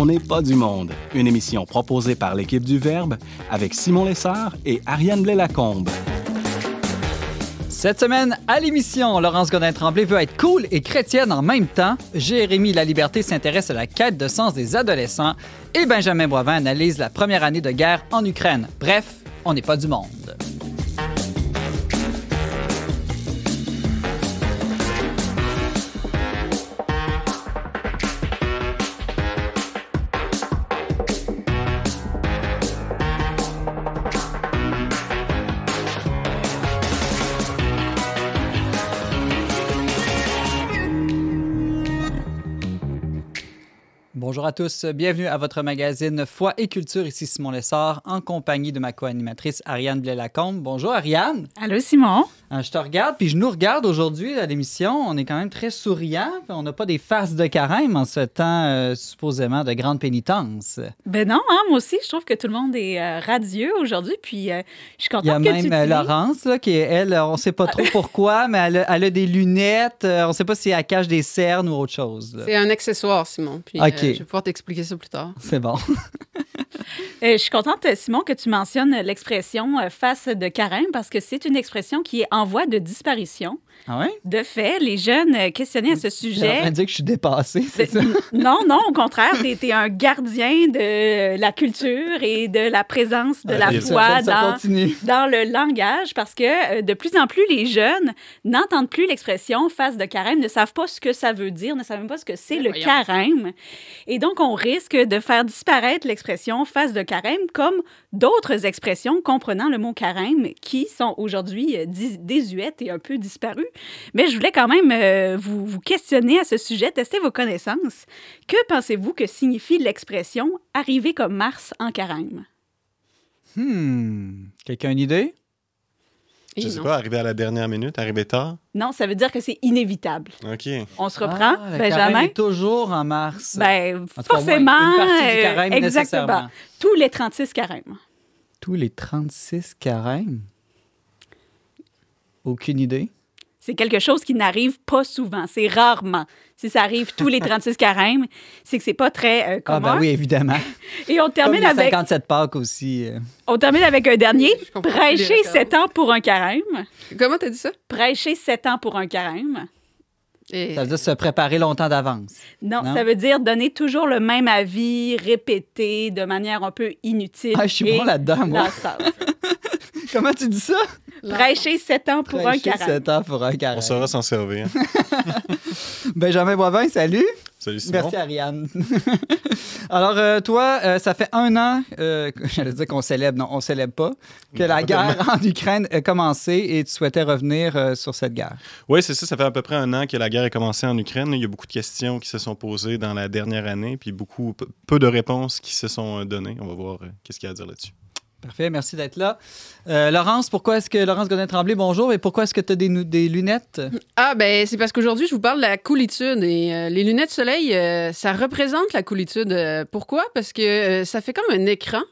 On n'est pas du monde, une émission proposée par l'équipe du Verbe avec Simon Lessard et Ariane Blais-Lacombe. Cette semaine, à l'émission, Laurence Godin-Tremblay veut être cool et chrétienne en même temps. Jérémy La Liberté s'intéresse à la quête de sens des adolescents. Et Benjamin Boivin analyse la première année de guerre en Ukraine. Bref, on n'est pas du monde. À tous, bienvenue à votre magazine Foi et Culture. Ici Simon Lessard, en compagnie de ma co-animatrice Ariane Blais-Lacombe. Bonjour Ariane. Allô Simon. Euh, je te regarde, puis je nous regarde aujourd'hui à l'émission. On est quand même très souriant. On n'a pas des faces de carême en ce temps euh, supposément de grande pénitence. Ben non, hein, moi aussi, je trouve que tout le monde est euh, radieux aujourd'hui. Puis je suis contente Il y a que tu même dis- Laurence, là, qui est elle, on ne sait pas trop pourquoi, mais elle a, elle a des lunettes. on ne sait pas si elle cache des cernes ou autre chose. C'est un accessoire, Simon. Puis, Ok. euh, je pouvoir t'expliquer ça plus tard. C'est bon. Euh, je suis contente, Simon, que tu mentionnes l'expression euh, face de carême parce que c'est une expression qui est en voie de disparition. Ah ouais? De fait, les jeunes euh, questionnés à ce J'ai en sujet. train de dire que je suis dépassée, c'est ça? Ben, Non, non, au contraire, tu es, un gardien de la culture et de la présence de la Ok, ça- foi ça dans, dans le langage parce que euh, de plus en plus, les jeunes n'entendent plus l'expression face de carême, ne savent pas ce que ça veut dire, ne savent même pas ce que c'est Mais le voyons. carême. Et donc, on risque de faire disparaître l'expression face de carême comme d'autres expressions comprenant le mot carême qui sont aujourd'hui euh, désuètes et un peu disparues. Mais je voulais quand même euh, vous, vous questionner à ce sujet, tester vos connaissances. Que pensez-vous que signifie l'expression arriver comme Mars en carême? Hmm. Quelqu'un a une idée? Et Je sais non. pas, arriver à la dernière minute, arriver tard? Non, ça veut dire que c'est inévitable. OK. On se reprend, Ah, le carême Benjamin? est toujours en mars. Ben, En cas, forcément. Une partie du euh, carême, exactement. nécessairement. Tous les 36 carèmes. Tous les 36 carêmes? Aucune idée? C'est quelque chose qui n'arrive pas souvent. C'est rarement. Si ça arrive tous les 36 carèmes, c'est que c'est pas très euh, Ah commun. ben oui, évidemment. Et on Comme termine, avec, 57 Pâques aussi. euh. on termine avec un dernier. Prêcher références. 7 ans pour un carême. Comment t'as dit ça? Prêcher 7 ans pour un carême. Et- Ça veut dire se préparer longtemps d'avance. Non, Non? ça veut dire donner toujours le même avis, répété de manière un peu inutile. Ah, je suis et bon là-dedans, moi. Comment tu dis ça? Prêcher 7 ans pour Prêcher un carême. 7 ans pour un carême. On saura s'en servir. Benjamin Boivin, salut. Salut Simon. Merci, Ariane. Alors, euh, toi, euh, ça fait un an, euh, j'allais dire qu'on célèbre, non, on célèbre pas, que la guerre en Ukraine a commencé et tu souhaitais revenir euh, sur cette guerre. Oui, c'est ça. Ça fait à peu près un an que la guerre a commencé en Ukraine. Il y a beaucoup de questions qui se sont posées dans la dernière année, puis beaucoup, peu- de réponses qui se sont données. On va voir euh, qu'est-ce qu'il y a à dire là-dessus. Parfait, merci d'être là. Euh, Laurence, pourquoi est-ce que Laurence Godin-Tremblay, bonjour, et pourquoi est-ce que tu as des, lunettes? Ah, ben, c'est parce qu'aujourd'hui, je vous parle de la coolitude. Et euh, les lunettes soleil, euh, ça représente la coolitude. Pourquoi? Parce que ça fait comme un écran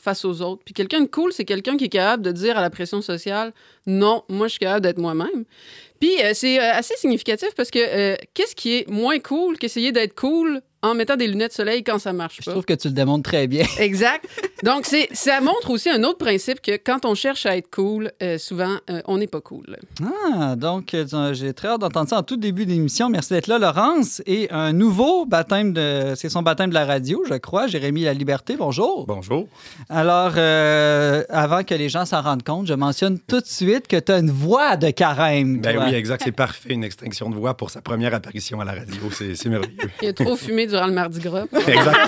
face aux autres. Puis quelqu'un de cool, c'est quelqu'un qui est capable de dire à la pression sociale non, moi, je suis capable d'être moi-même. Puis c'est assez significatif parce que qu'est-ce qui est moins cool qu'essayer d'être cool en mettant des lunettes de soleil quand ça marche Je pas? trouve que tu le démontres très bien. Exact. Donc, c'est, ça montre aussi un autre principe que quand on cherche à être cool, euh, souvent, euh, on n'est pas cool. Ah, donc euh, j'ai très hâte d'entendre ça en tout début d'émission. Merci d'être là, Laurence. Et un nouveau baptême de. C'est son baptême de la radio, je crois. Jérémy La Liberté, bonjour. Bonjour. Alors, euh, avant que les gens s'en rendent compte, je mentionne tout de suite que tu as une voix de carême. Ben toi. oui, exact. C'est parfait. Une extinction de voix pour sa première apparition à la radio. C'est c'est merveilleux. Il a trop fumé durant le Mardi Gras. Exact.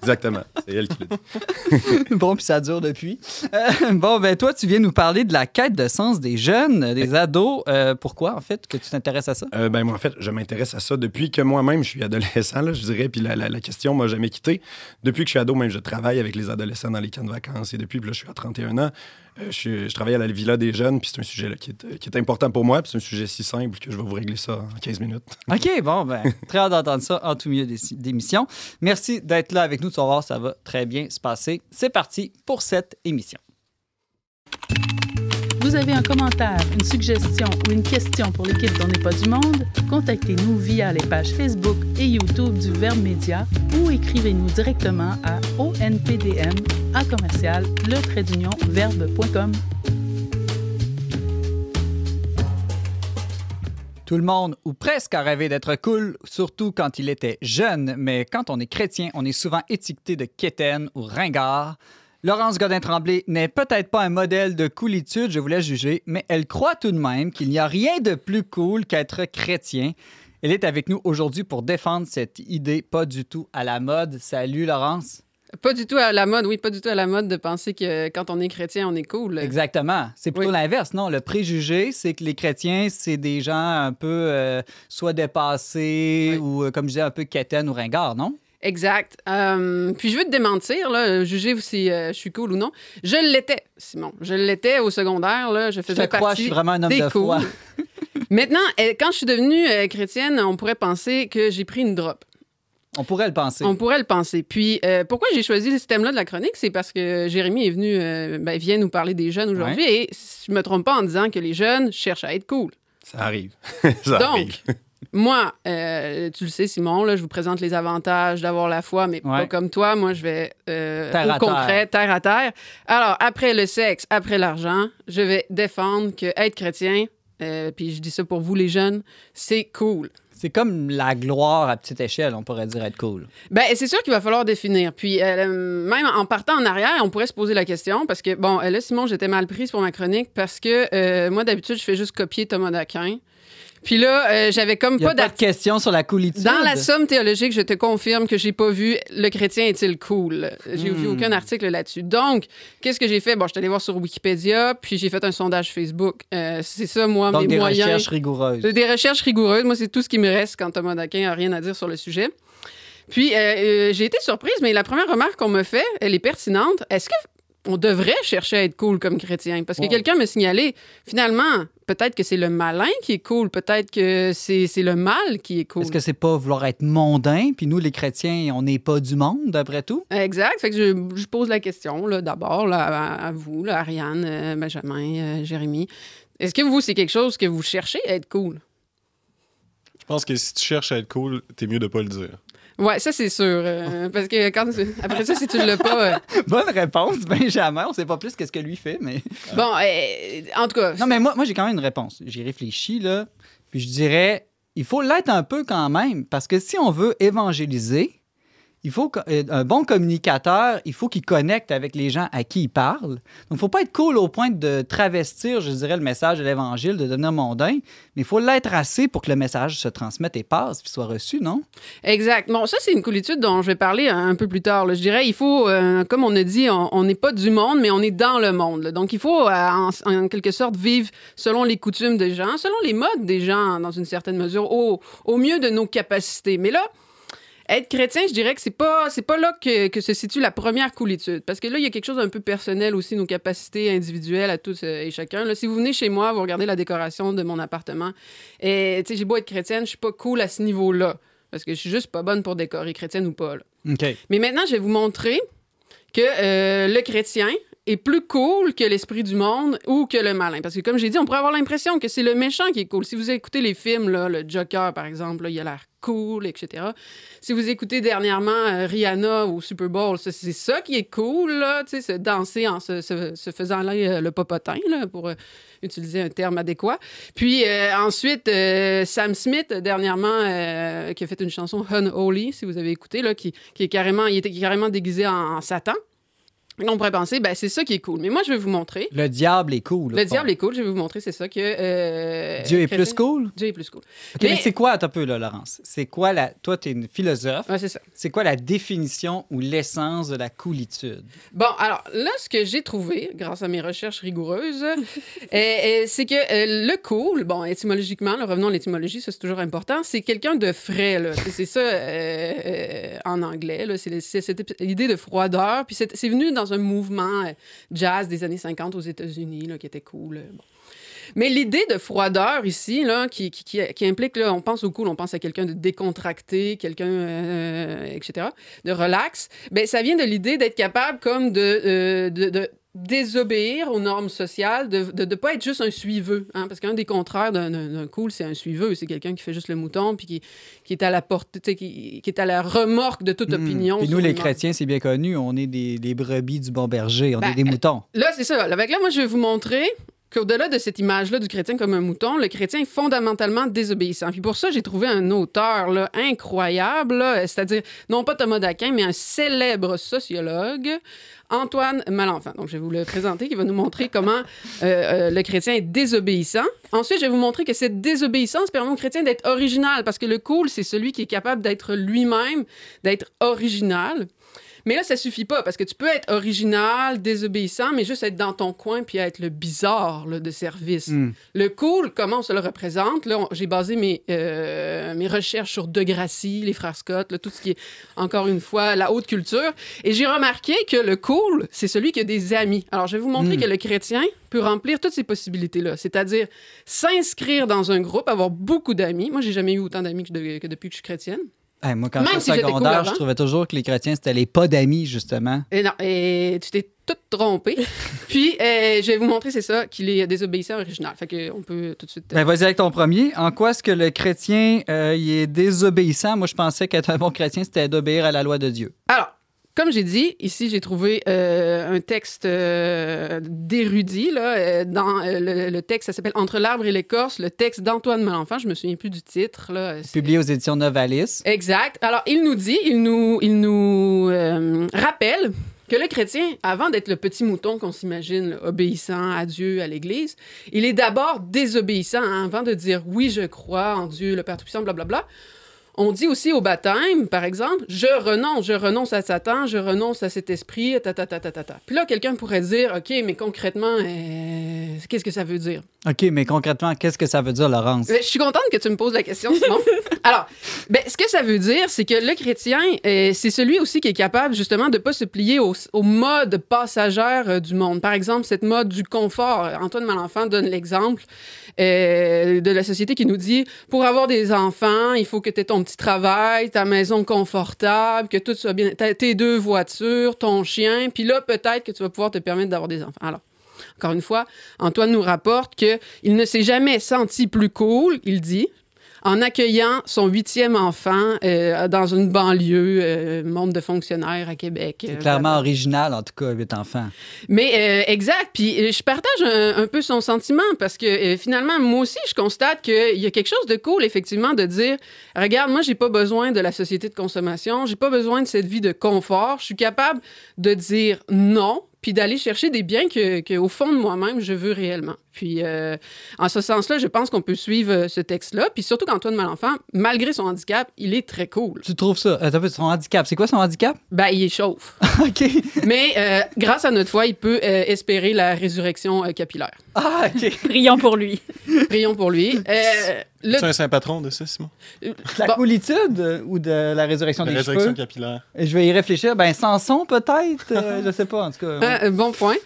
Exactement. C'est elle qui l'a dit. bon, puis ça dure depuis. Euh, bon, ben toi, tu viens nous parler de la quête de sens des jeunes, des ados. Euh, pourquoi, en fait, que tu t'intéresses à ça? Euh, ben moi, en fait, je m'intéresse à ça depuis que moi-même, je suis adolescent, là, je dirais. Puis la, la, la question m'a jamais quitté. Depuis que je suis ado, même, je travaille avec les adolescents dans les camps de vacances. Et depuis, puis là, je suis à 31 ans. Euh, je, travaille à la Villa des Jeunes. Puis c'est un sujet là, qui, est, important pour moi. Puis c'est un sujet si simple que je vais vous régler ça en 15 minutes. OK, bon, ben, très hâte d'entendre ça en tout milieu d'é- d'émission. Merci d'être là avec nous. Tu vas ça va très bien se passer. C'est parti pour cette émission. Vous avez un commentaire, une suggestion ou une question pour l'équipe d'On n'est pas du monde, contactez-nous via les pages Facebook et YouTube du Verbe Média ou écrivez-nous directement à onpdm à commercial. Tout le monde, ou presque, a rêvé d'être cool, surtout quand il était jeune, mais quand on est chrétien, on est souvent étiqueté de quétaine ou ringard. Laurence Godin-Tremblay n'est peut-être pas un modèle de coolitude, je voulais juger, mais elle croit tout de même qu'il n'y a rien de plus cool qu'être chrétien. Elle est avec nous aujourd'hui pour défendre cette idée pas du tout à la mode. Salut Laurence. Pas du tout à la mode, oui, pas du tout à la mode de penser que quand on est chrétien, on est cool. Exactement. C'est plutôt l'inverse, non? Le préjugé, c'est que les chrétiens, c'est des gens un peu euh, soit dépassés ou, euh, comme je disais, un peu quétaines ou ringards, non? Exact. Euh, puis je veux te démentir, là, juger si je suis cool ou non. Je l'étais, Simon. Je l'étais au secondaire. Là, je faisais je partie je suis vraiment un homme de foi. Maintenant, quand je suis devenue chrétienne, on pourrait penser que j'ai pris une drop. On pourrait le penser. On pourrait le penser. Puis, euh, pourquoi j'ai choisi ce thème-là de la chronique? C'est parce que Jérémy est venu, euh, ben, vient nous parler des jeunes aujourd'hui. Et je me trompe pas en disant que les jeunes cherchent à être cool. Ça arrive. Ça Donc, moi, euh, tu le sais, Simon, là, je vous présente les avantages d'avoir la foi, mais pas comme toi. Moi, je vais au concret, terre à terre. Alors, après le sexe, après l'argent, je vais défendre que être chrétien, puis je dis ça pour vous les jeunes, c'est cool. C'est comme la gloire à petite échelle, on pourrait dire être cool. Ben, c'est sûr qu'il va falloir définir. Puis, euh, même en partant en arrière, on pourrait se poser la question, parce que, bon, là, Simon, j'étais mal prise pour ma chronique, parce que euh, moi, d'habitude, je fais juste copier Thomas Daquin. Puis là, euh, j'avais comme pas, pas de question sur la coolitude. Dans la somme théologique, je te confirme que j'ai pas vu le chrétien est-il cool? J'ai vu hmm. aucun article là-dessus. Donc, qu'est-ce que j'ai fait? Bon, je suis allée voir sur Wikipédia, puis j'ai fait un sondage Facebook. Euh, c'est ça, moi, Donc, mes des moyens. Des recherches rigoureuses. Des recherches rigoureuses. Moi, c'est tout ce qui me reste quand Thomas Daquin a rien à dire sur le sujet. Puis, euh, j'ai été surprise, mais la première remarque qu'on me fait, elle est pertinente. Est-ce que on devrait chercher à être cool comme chrétien. Parce que quelqu'un m'a signalé, finalement, peut-être que c'est le malin qui est cool, peut-être que c'est le mal qui est cool. Est-ce que c'est pas vouloir être mondain, puis nous, les chrétiens, on n'est pas du monde, d'après tout? Exact. Fait que je, pose la question, d'abord, à, vous, Ariane, euh, Benjamin, euh, Jérémy. Est-ce que vous, c'est quelque chose que vous cherchez à être cool? Je pense que si tu cherches à être cool, t'es mieux de pas le dire. Ouais, ça c'est sûr. Euh, parce que quand après ça, si tu l'as pas. Euh, Bonne réponse, Benjamin. On sait pas plus qu'est-ce que lui fait, mais. Bon, euh, en tout cas. Non, mais moi, moi j'ai quand même une réponse. J'ai réfléchi là, puis je dirais, il faut l'être un peu quand même, parce que si on veut évangéliser, il faut euh, un bon communicateur, il faut qu'il connecte avec les gens à qui il parle. Donc, faut pas être cool au point de travestir, je dirais, le message de l'Évangile, de devenir mondain, mais il faut l'être assez pour que le message se transmette et passe, puis soit reçu, non? Exact. Bon, ça, c'est une coolitude dont je vais parler un peu plus tard. Je dirais, il faut, euh, comme on a dit, on n'est pas du monde, mais on est dans le monde. Donc, il faut, euh, en, quelque sorte, vivre selon les coutumes des gens, selon les modes des gens, dans une certaine mesure, au mieux de nos capacités. Mais là, être chrétien, je dirais que c'est pas c'est pas là que, que, se situe la première coolitude. Parce que là, il y a quelque chose d'un peu personnel aussi, nos capacités individuelles à tous euh, et chacun. Là, si vous venez chez moi, vous regardez la décoration de mon appartement, et tu sais, j'ai beau être chrétienne, je suis pas cool à ce niveau-là. Parce que je suis juste pas bonne pour décorer, chrétienne ou pas. Mais maintenant, je vais vous montrer que euh, le chrétien est plus cool que l'esprit du monde ou que le malin. Parce que, comme j'ai dit, on pourrait avoir l'impression que c'est le méchant qui est cool. Si vous écoutez les films, le Joker, par exemple, il a l'air cool, etc. Si vous écoutez dernièrement euh, Rihanna au Super Bowl, c'est ça qui est cool, là, sais, danser en se, faisant là, le popotin, pour euh, utiliser un terme adéquat. Puis euh, ensuite, Sam Smith, dernièrement, qui a fait une chanson Unholy, si vous avez écouté, qui, est carrément, il était carrément déguisé en Satan. On pourrait penser, ben, c'est ça qui est cool. Mais moi, je vais vous montrer. Le diable est cool. Le diable est cool. Je vais vous montrer, c'est ça que. Euh, Dieu est plus cool? Dieu est plus cool. mais, c'est quoi, un peu, là, Laurence? C'est quoi la. Toi, tu es une philosophe. Ouais, c'est ça. C'est quoi la définition ou l'essence de la coolitude? Bon, alors, là, ce que j'ai trouvé, grâce à mes recherches rigoureuses, euh, euh, c'est que le cool, bon, étymologiquement, revenons à l'étymologie, ça, c'est toujours important, c'est quelqu'un de frais, là. C'est ça en anglais, là. C'est cette idée de froideur. Puis c'est venu dans un mouvement euh, jazz des années 50 aux États-Unis qui était cool. Euh, Mais l'idée de froideur ici, là, qui, qui, implique, là, on pense au cool, on pense à quelqu'un de décontracté, quelqu'un, euh, etc., de relax, ben, ça vient de l'idée d'être capable comme de, désobéir aux normes sociales, de ne pas être juste un suiveux. Hein, parce qu'un des contraires d'un- cool, c'est un suiveux. C'est quelqu'un qui fait juste le mouton puis qui, qui est à la sais, qui, qui est à la remorque de toute Hmm. opinion. Puis sur nous, les chrétiens, c'est bien connu, on est des, des brebis du bon berger, on Ben, est des moutons. Là, c'est ça. Avec là, moi, je vais vous montrer qu'au-delà de cette image-là du chrétien comme un mouton, le chrétien est fondamentalement désobéissant. Puis pour ça, j'ai trouvé un auteur là, incroyable, là, c'est-à-dire non pas Thomas d'Aquin, mais un célèbre sociologue, Antoine Malenfant. Donc, je vais vous le présenter, qui va nous montrer comment euh, euh, le chrétien est désobéissant. Ensuite, je vais vous montrer que cette désobéissance permet au chrétien d'être original, parce que le cool, c'est celui qui est capable d'être lui-même, d'être original. Mais là, ça suffit pas parce que tu peux être original, désobéissant, mais juste être dans ton coin puis être le bizarre là, de service. Hmm. Le cool, comment on se le représente? Là, on- j'ai basé mes, euh, mes recherches sur Degrassi, les frères Scott, là, tout ce qui est, encore une fois, la haute culture. Et j'ai remarqué que le cool, c'est celui qui a des amis. Alors, je vais vous montrer Mm. que le chrétien peut remplir toutes ces possibilités-là. C'est-à-dire s'inscrire dans un groupe, avoir beaucoup d'amis. Moi, j'ai jamais eu autant d'amis que, de- que depuis que je suis chrétienne. Hey, moi, quand Même j'étais si secondaire, cool je trouvais toujours que les chrétiens, c'était les pas d'amis, justement. Et non, et tu t'es toute trompée. Puis, euh, je vais vous montrer, c'est ça, qu'il est désobéissant original. Fait qu'on peut tout de suite... euh, Ben, vas-y avec ton premier. En quoi est-ce que le chrétien euh, il est désobéissant? Moi, je pensais qu'être un bon chrétien, c'était d'obéir à la loi de Dieu. Alors, comme j'ai dit, ici, j'ai trouvé euh, un texte euh, d'érudit. là, euh, dans le, le texte, ça s'appelle Entre l'arbre et l'écorce, le texte d'Antoine Malenfant. Je me souviens plus du titre. Là, Publié aux éditions Novalis. Exact. Alors, il nous dit, il nous, il nous rappelle que le chrétien, avant d'être le petit mouton qu'on s'imagine, obéissant à Dieu, à l'Église, il est d'abord désobéissant. hein, avant de dire oui, je crois en Dieu, le Père Tout-Puissant, blablabla. On dit aussi au baptême, par exemple, je renonce, je renonce à Satan, je renonce à cet esprit, ta ta ta ta ta. ta. Puis là, quelqu'un pourrait dire, OK, mais concrètement, euh, qu'est-ce que ça veut dire? OK, mais concrètement, qu'est-ce que ça veut dire, Laurence? Je suis contente que tu me poses la question, Simon. Alors, ben, ce que ça veut dire, c'est que le chrétien, euh, c'est celui aussi qui est capable, justement, de ne pas se plier au, au mode passagère euh, du monde. Par exemple, cette mode du confort. Antoine Malenfant donne l'exemple euh, de la société qui nous dit pour avoir des enfants, il faut que tu aies ton petit travail, ta maison confortable, que tout soit bien, tes deux voitures, ton chien, puis là, peut-être que tu vas pouvoir te permettre d'avoir des enfants. Alors, encore une fois, Antoine nous rapporte qu'il ne s'est jamais senti plus cool, il dit, en accueillant son huitième enfant euh, dans une banlieue, euh, monde de fonctionnaires à Québec. C'est Euh, clairement voilà. original, en tout cas, huit enfants. Mais euh, exact. Puis je partage un, un peu son sentiment parce que finalement, moi aussi, je constate qu'il y a quelque chose de cool, effectivement, de dire regarde, moi, j'ai pas besoin de la société de consommation, j'ai pas besoin de cette vie de confort. Je suis capable de dire non, puis d'aller chercher des biens que, que, au fond de moi-même, je veux réellement. Puis, euh, en ce sens-là, je pense qu'on peut suivre euh, ce texte-là. Puis surtout qu'Antoine Malenfant, malgré son handicap, il est très cool. Tu trouves ça? Attends, son handicap, c'est quoi son handicap? Ben, il est chauffe. OK. Mais euh, grâce à notre foi, il peut euh, espérer la résurrection euh, capillaire. Ah, OK. Prions pour lui. Prions pour lui. Euh, le- Tu es un saint patron de ça, Simon? La Bon. coolitude ou de la résurrection La des résurrection cheveux? capillaire. Et Je vais y réfléchir. Ben, Samson, peut-être? Euh, je sais pas, en tout cas. ouais. Bon point.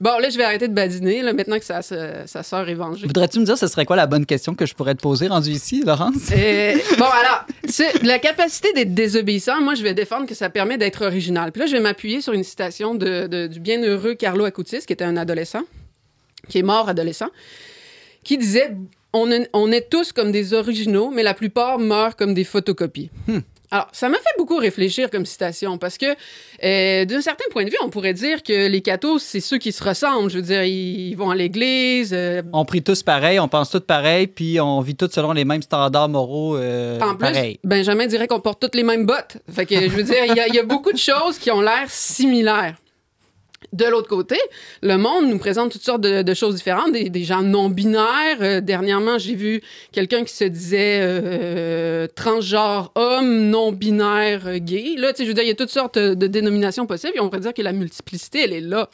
Bon, là, je vais arrêter de badiner, là, maintenant que sa, sa, sa sœur est vengée. Voudrais-tu me dire ce serait quoi la bonne question que je pourrais te poser rendu ici, Laurence? Euh, bon, alors, c'est- la capacité d'être désobéissant, moi, je vais défendre que ça permet d'être original. Puis là, je vais m'appuyer sur une citation de, de- du bienheureux Carlo Acutis, qui était un adolescent, qui est mort adolescent, qui disait on est, on est tous comme des originaux, mais la plupart meurent comme des photocopies. Alors, ça m'a fait beaucoup réfléchir comme citation, parce que, euh, d'un certain point de vue, on pourrait dire que les cathos, c'est ceux qui se ressemblent. Je veux dire, ils vont à l'église, euh, On prie tous pareil, on pense tous pareil, puis on vit tous selon les mêmes standards moraux euh, En plus. Benjamin dirait qu'on porte toutes les mêmes bottes. Fait que, je veux dire, il y, y a beaucoup de choses qui ont l'air similaires. De l'autre côté, le monde nous présente toutes sortes de, choses différentes, des, gens non binaires. Euh, dernièrement, j'ai vu quelqu'un qui se disait euh, transgenre homme, non binaire euh, gay. Là, tu sais, je veux dire, il y a toutes sortes de dénominations possibles et on pourrait dire que la multiplicité, elle est là.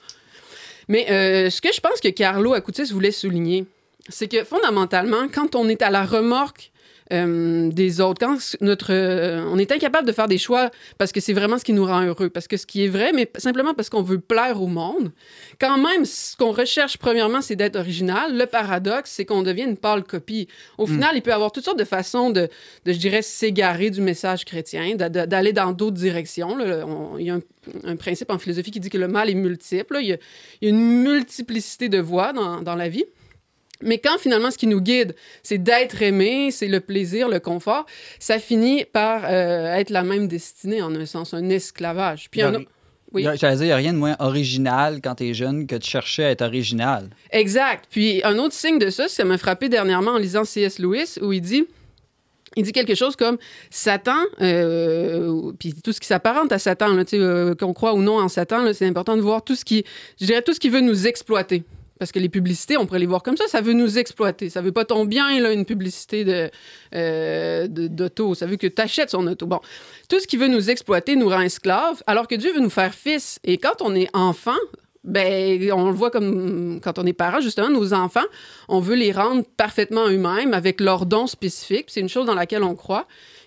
Mais euh, ce que je pense que Carlo Acutis voulait souligner, c'est que fondamentalement, quand on est à la remorque euh, des autres, quand notre, euh, on est incapable de faire des choix parce que c'est vraiment ce qui nous rend heureux, parce que ce qui est vrai, mais simplement parce qu'on veut plaire au monde, quand même, ce qu'on recherche premièrement, c'est d'être original. Le paradoxe, c'est qu'on devient une pâle copie. Au final, il peut y avoir toutes sortes de façons de, de je dirais, s'égarer du message chrétien, d'aller dans d'autres directions. là. On- il y a un, un principe en philosophie qui dit que le mal est multiple. là. Il y a, il y a une multiplicité de voies dans, dans la vie. Mais quand finalement ce qui nous guide, c'est d'être aimé, c'est le plaisir, le confort, ça finit par euh, être la même destinée en un sens, un esclavage. Puis a Oui. J'allais dire, il n'y a rien de moins original quand tu es jeune que de chercher à être original. Exact. Puis un autre signe de ça, ça m'a frappé dernièrement en lisant C.S. Lewis, où il dit, il dit quelque chose comme Satan, euh, puis tout ce qui s'apparente à Satan, là, euh, qu'on croit ou non en Satan, c'est important de voir tout ce qui, je dirais tout ce qui veut nous exploiter. Parce que les publicités, on pourrait les voir comme ça, ça veut nous exploiter. Ça veut pas ton bien, une publicité de, euh, de- d'auto. Ça veut que tu achètes son auto. Bon, tout ce qui veut nous exploiter nous rend esclaves, alors que Dieu veut nous faire fils. Et quand on est enfant, ben, on le voit comme quand on est parent, justement, nos enfants, on veut les rendre parfaitement eux-mêmes avec leurs dons spécifiques. C'est une chose dans laquelle on croit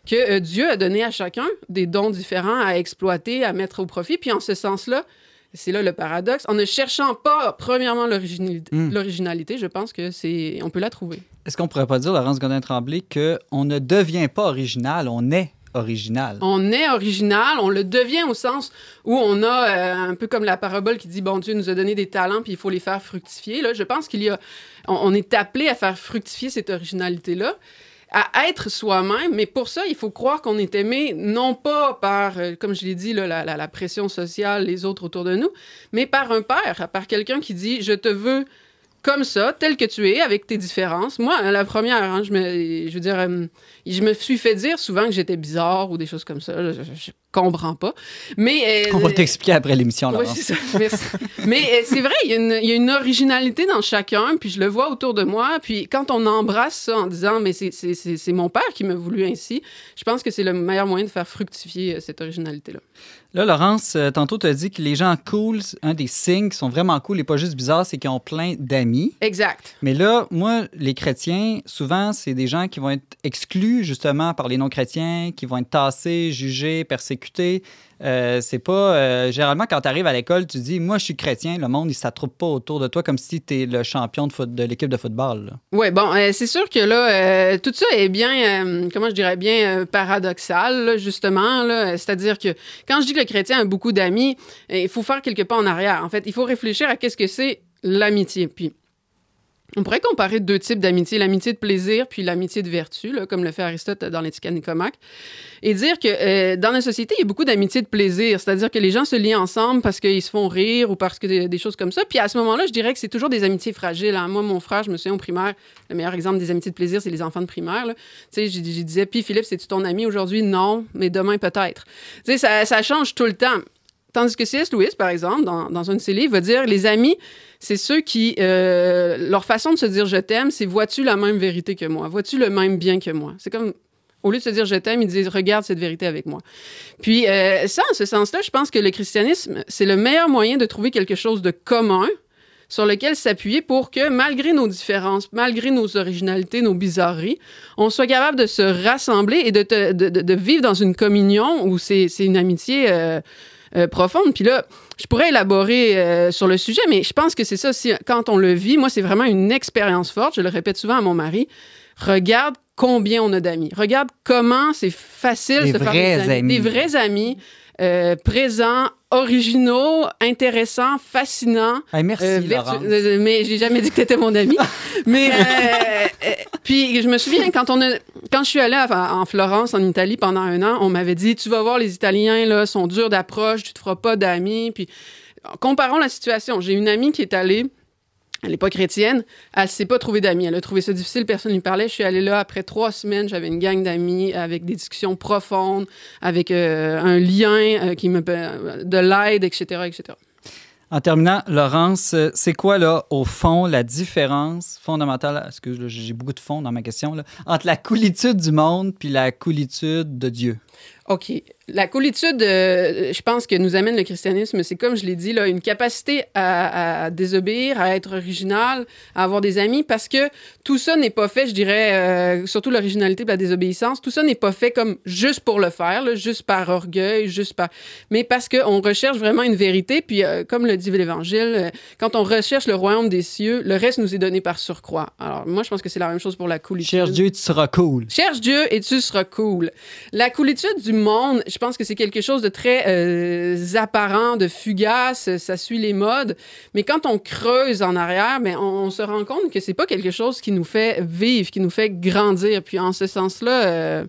que euh, Dieu a donné à chacun des dons différents à exploiter, à mettre au profit. Puis en ce sens-là, c'est là le paradoxe. En ne cherchant pas, premièrement, l'originalité, Mm. l'originalité, je pense que c'est, on peut la trouver. Est-ce qu'on pourrait pas dire, Laurence Godin-Tremblay, qu'on ne devient pas original, on est original? On est original, on le devient au sens où on a euh, un peu comme la parabole qui dit bon Dieu nous a donné des talents puis il faut les faire fructifier. Là, je pense qu'il y a, on, on est appelé à faire fructifier cette originalité là, à être soi-même. Mais pour ça, il faut croire qu'on est aimé non pas par, euh, comme je l'ai dit, la, la- pression sociale, les autres autour de nous, mais par un père, par quelqu'un qui dit je te veux comme ça, tel que tu es, avec tes différences. Moi, la première, hein, je, me, je veux dire, euh, je me suis fait dire souvent que j'étais bizarre ou des choses comme ça. Comprends pas. Mais, euh, On va t'expliquer après l'émission, oui, Laurence. c'est ça. Merci. Mais euh, c'est vrai, il y, a une- il y a une originalité dans chacun, puis je le vois autour de moi. Puis quand on embrasse ça en disant, mais c'est mon père qui m'a voulu ainsi, je pense que c'est le meilleur moyen de faire fructifier euh, cette originalité-là. Là, Laurence, euh, tantôt, tu as dit que les gens cool, un des signes qui sont vraiment cool et pas juste bizarres, c'est qu'ils ont plein d'amis. Exact. Mais là, moi, les chrétiens, souvent, c'est des gens qui vont être exclus justement par les non-chrétiens, qui vont être tassés, jugés, persécutés. Euh, c'est pas. euh, généralement, quand tu arrives à l'école, tu dis Moi, je suis chrétien, le monde, il s'attroupe pas autour de toi comme si tu es le champion de, l'équipe de football. Oui, bon, euh, c'est sûr que là, euh, tout ça est bien, comment je dirais, bien paradoxal, justement. C'est-à-dire que quand je dis que le chrétien a beaucoup d'amis, il faut faire quelques pas en arrière. En fait, il faut réfléchir à qu'est-ce que c'est l'amitié. Puis, on pourrait comparer deux types d'amitié, l'amitié de plaisir puis l'amitié de vertu, là, comme le fait Aristote dans l'éthique Nicomaque, et dire que euh, dans la société, il y a beaucoup d'amitié de plaisir, c'est-à-dire que les gens se lient ensemble parce qu'ils se font rire ou parce que des, des choses comme ça. Puis à ce moment-là, je dirais que c'est toujours des amitiés fragiles. hein. Moi, mon frère, je me souviens au primaire, le meilleur exemple des amitiés de plaisir, c'est les enfants de primaire. Tu sais, je, je disais, puis Philippe, c'est-tu ton ami aujourd'hui? Non, mais demain peut-être. Tu sais, ça, ça change tout le temps. Tandis que C.S. Lewis, par exemple, dans, dans un de ses livres, va dire les amis, c'est ceux qui. euh, leur façon de se dire je t'aime, c'est vois-tu la même vérité que moi? Vois-tu le même bien que moi? C'est comme. Au lieu de se dire je t'aime, ils disent regarde cette vérité avec moi. Puis, euh, ça, en ce sens-là, je pense que le christianisme, c'est le meilleur moyen de trouver quelque chose de commun sur lequel s'appuyer pour que, malgré nos différences, malgré nos originalités, nos bizarreries, on soit capable de se rassembler et de, de, vivre dans une communion où c'est c'est une amitié euh, euh, profonde. Puis là, je pourrais élaborer euh, sur le sujet, mais je pense que c'est ça, si, quand on le vit, moi, c'est vraiment une expérience forte. Je le répète souvent à mon mari. Regarde combien on a d'amis. Regarde comment c'est facile Des de se faire des amis. Des vrais amis euh, présents, originaux, intéressants, fascinants. Hey, merci, Euh, Laurence. euh, mais j'ai jamais dit que tu étais mon ami. mais euh, euh, puis je me souviens quand on a, quand je suis allée à- en Florence en Italie pendant un an, on m'avait dit tu vas voir les Italiens là sont durs d'approche, tu te feras pas d'amis. Puis comparons la situation. J'ai une amie qui est allée elle n'est pas chrétienne, elle s'est pas trouvée d'amis. Elle a trouvé ça difficile, personne ne lui parlait. Je suis allée là après trois semaines, j'avais une gang d'amis avec des discussions profondes, avec euh, un lien euh, qui me de l'aide, etc., etc. En terminant, Laurence, euh, c'est quoi, là, au fond, la différence fondamentale, excuse, j'ai beaucoup de fond dans ma question, là, entre la coolitude du monde puis la coolitude de Dieu? OK. La coolitude, euh, je pense que nous amène le christianisme, c'est comme je l'ai dit, là, une capacité à, à désobéir, à être original, à avoir des amis, parce que tout ça n'est pas fait, je dirais, euh, surtout l'originalité de la désobéissance, tout ça n'est pas fait comme juste pour le faire, là, juste par orgueil, juste par... Mais parce qu'on recherche vraiment une vérité, puis euh, comme le dit l'Évangile, euh, quand on recherche le royaume des cieux, le reste nous est donné par surcroît. Alors moi, je pense que c'est la même chose pour la coolitude. Cherche Dieu, tu seras cool. Cherche Dieu et tu seras cool. La coolitude du monde, je pense que c'est quelque chose de très euh, apparent, de fugace, ça suit les modes. Mais quand on creuse en arrière, ben, on, on se rend compte que c'est pas quelque chose qui nous fait vivre, qui nous fait grandir. Puis en ce sens-là, euh,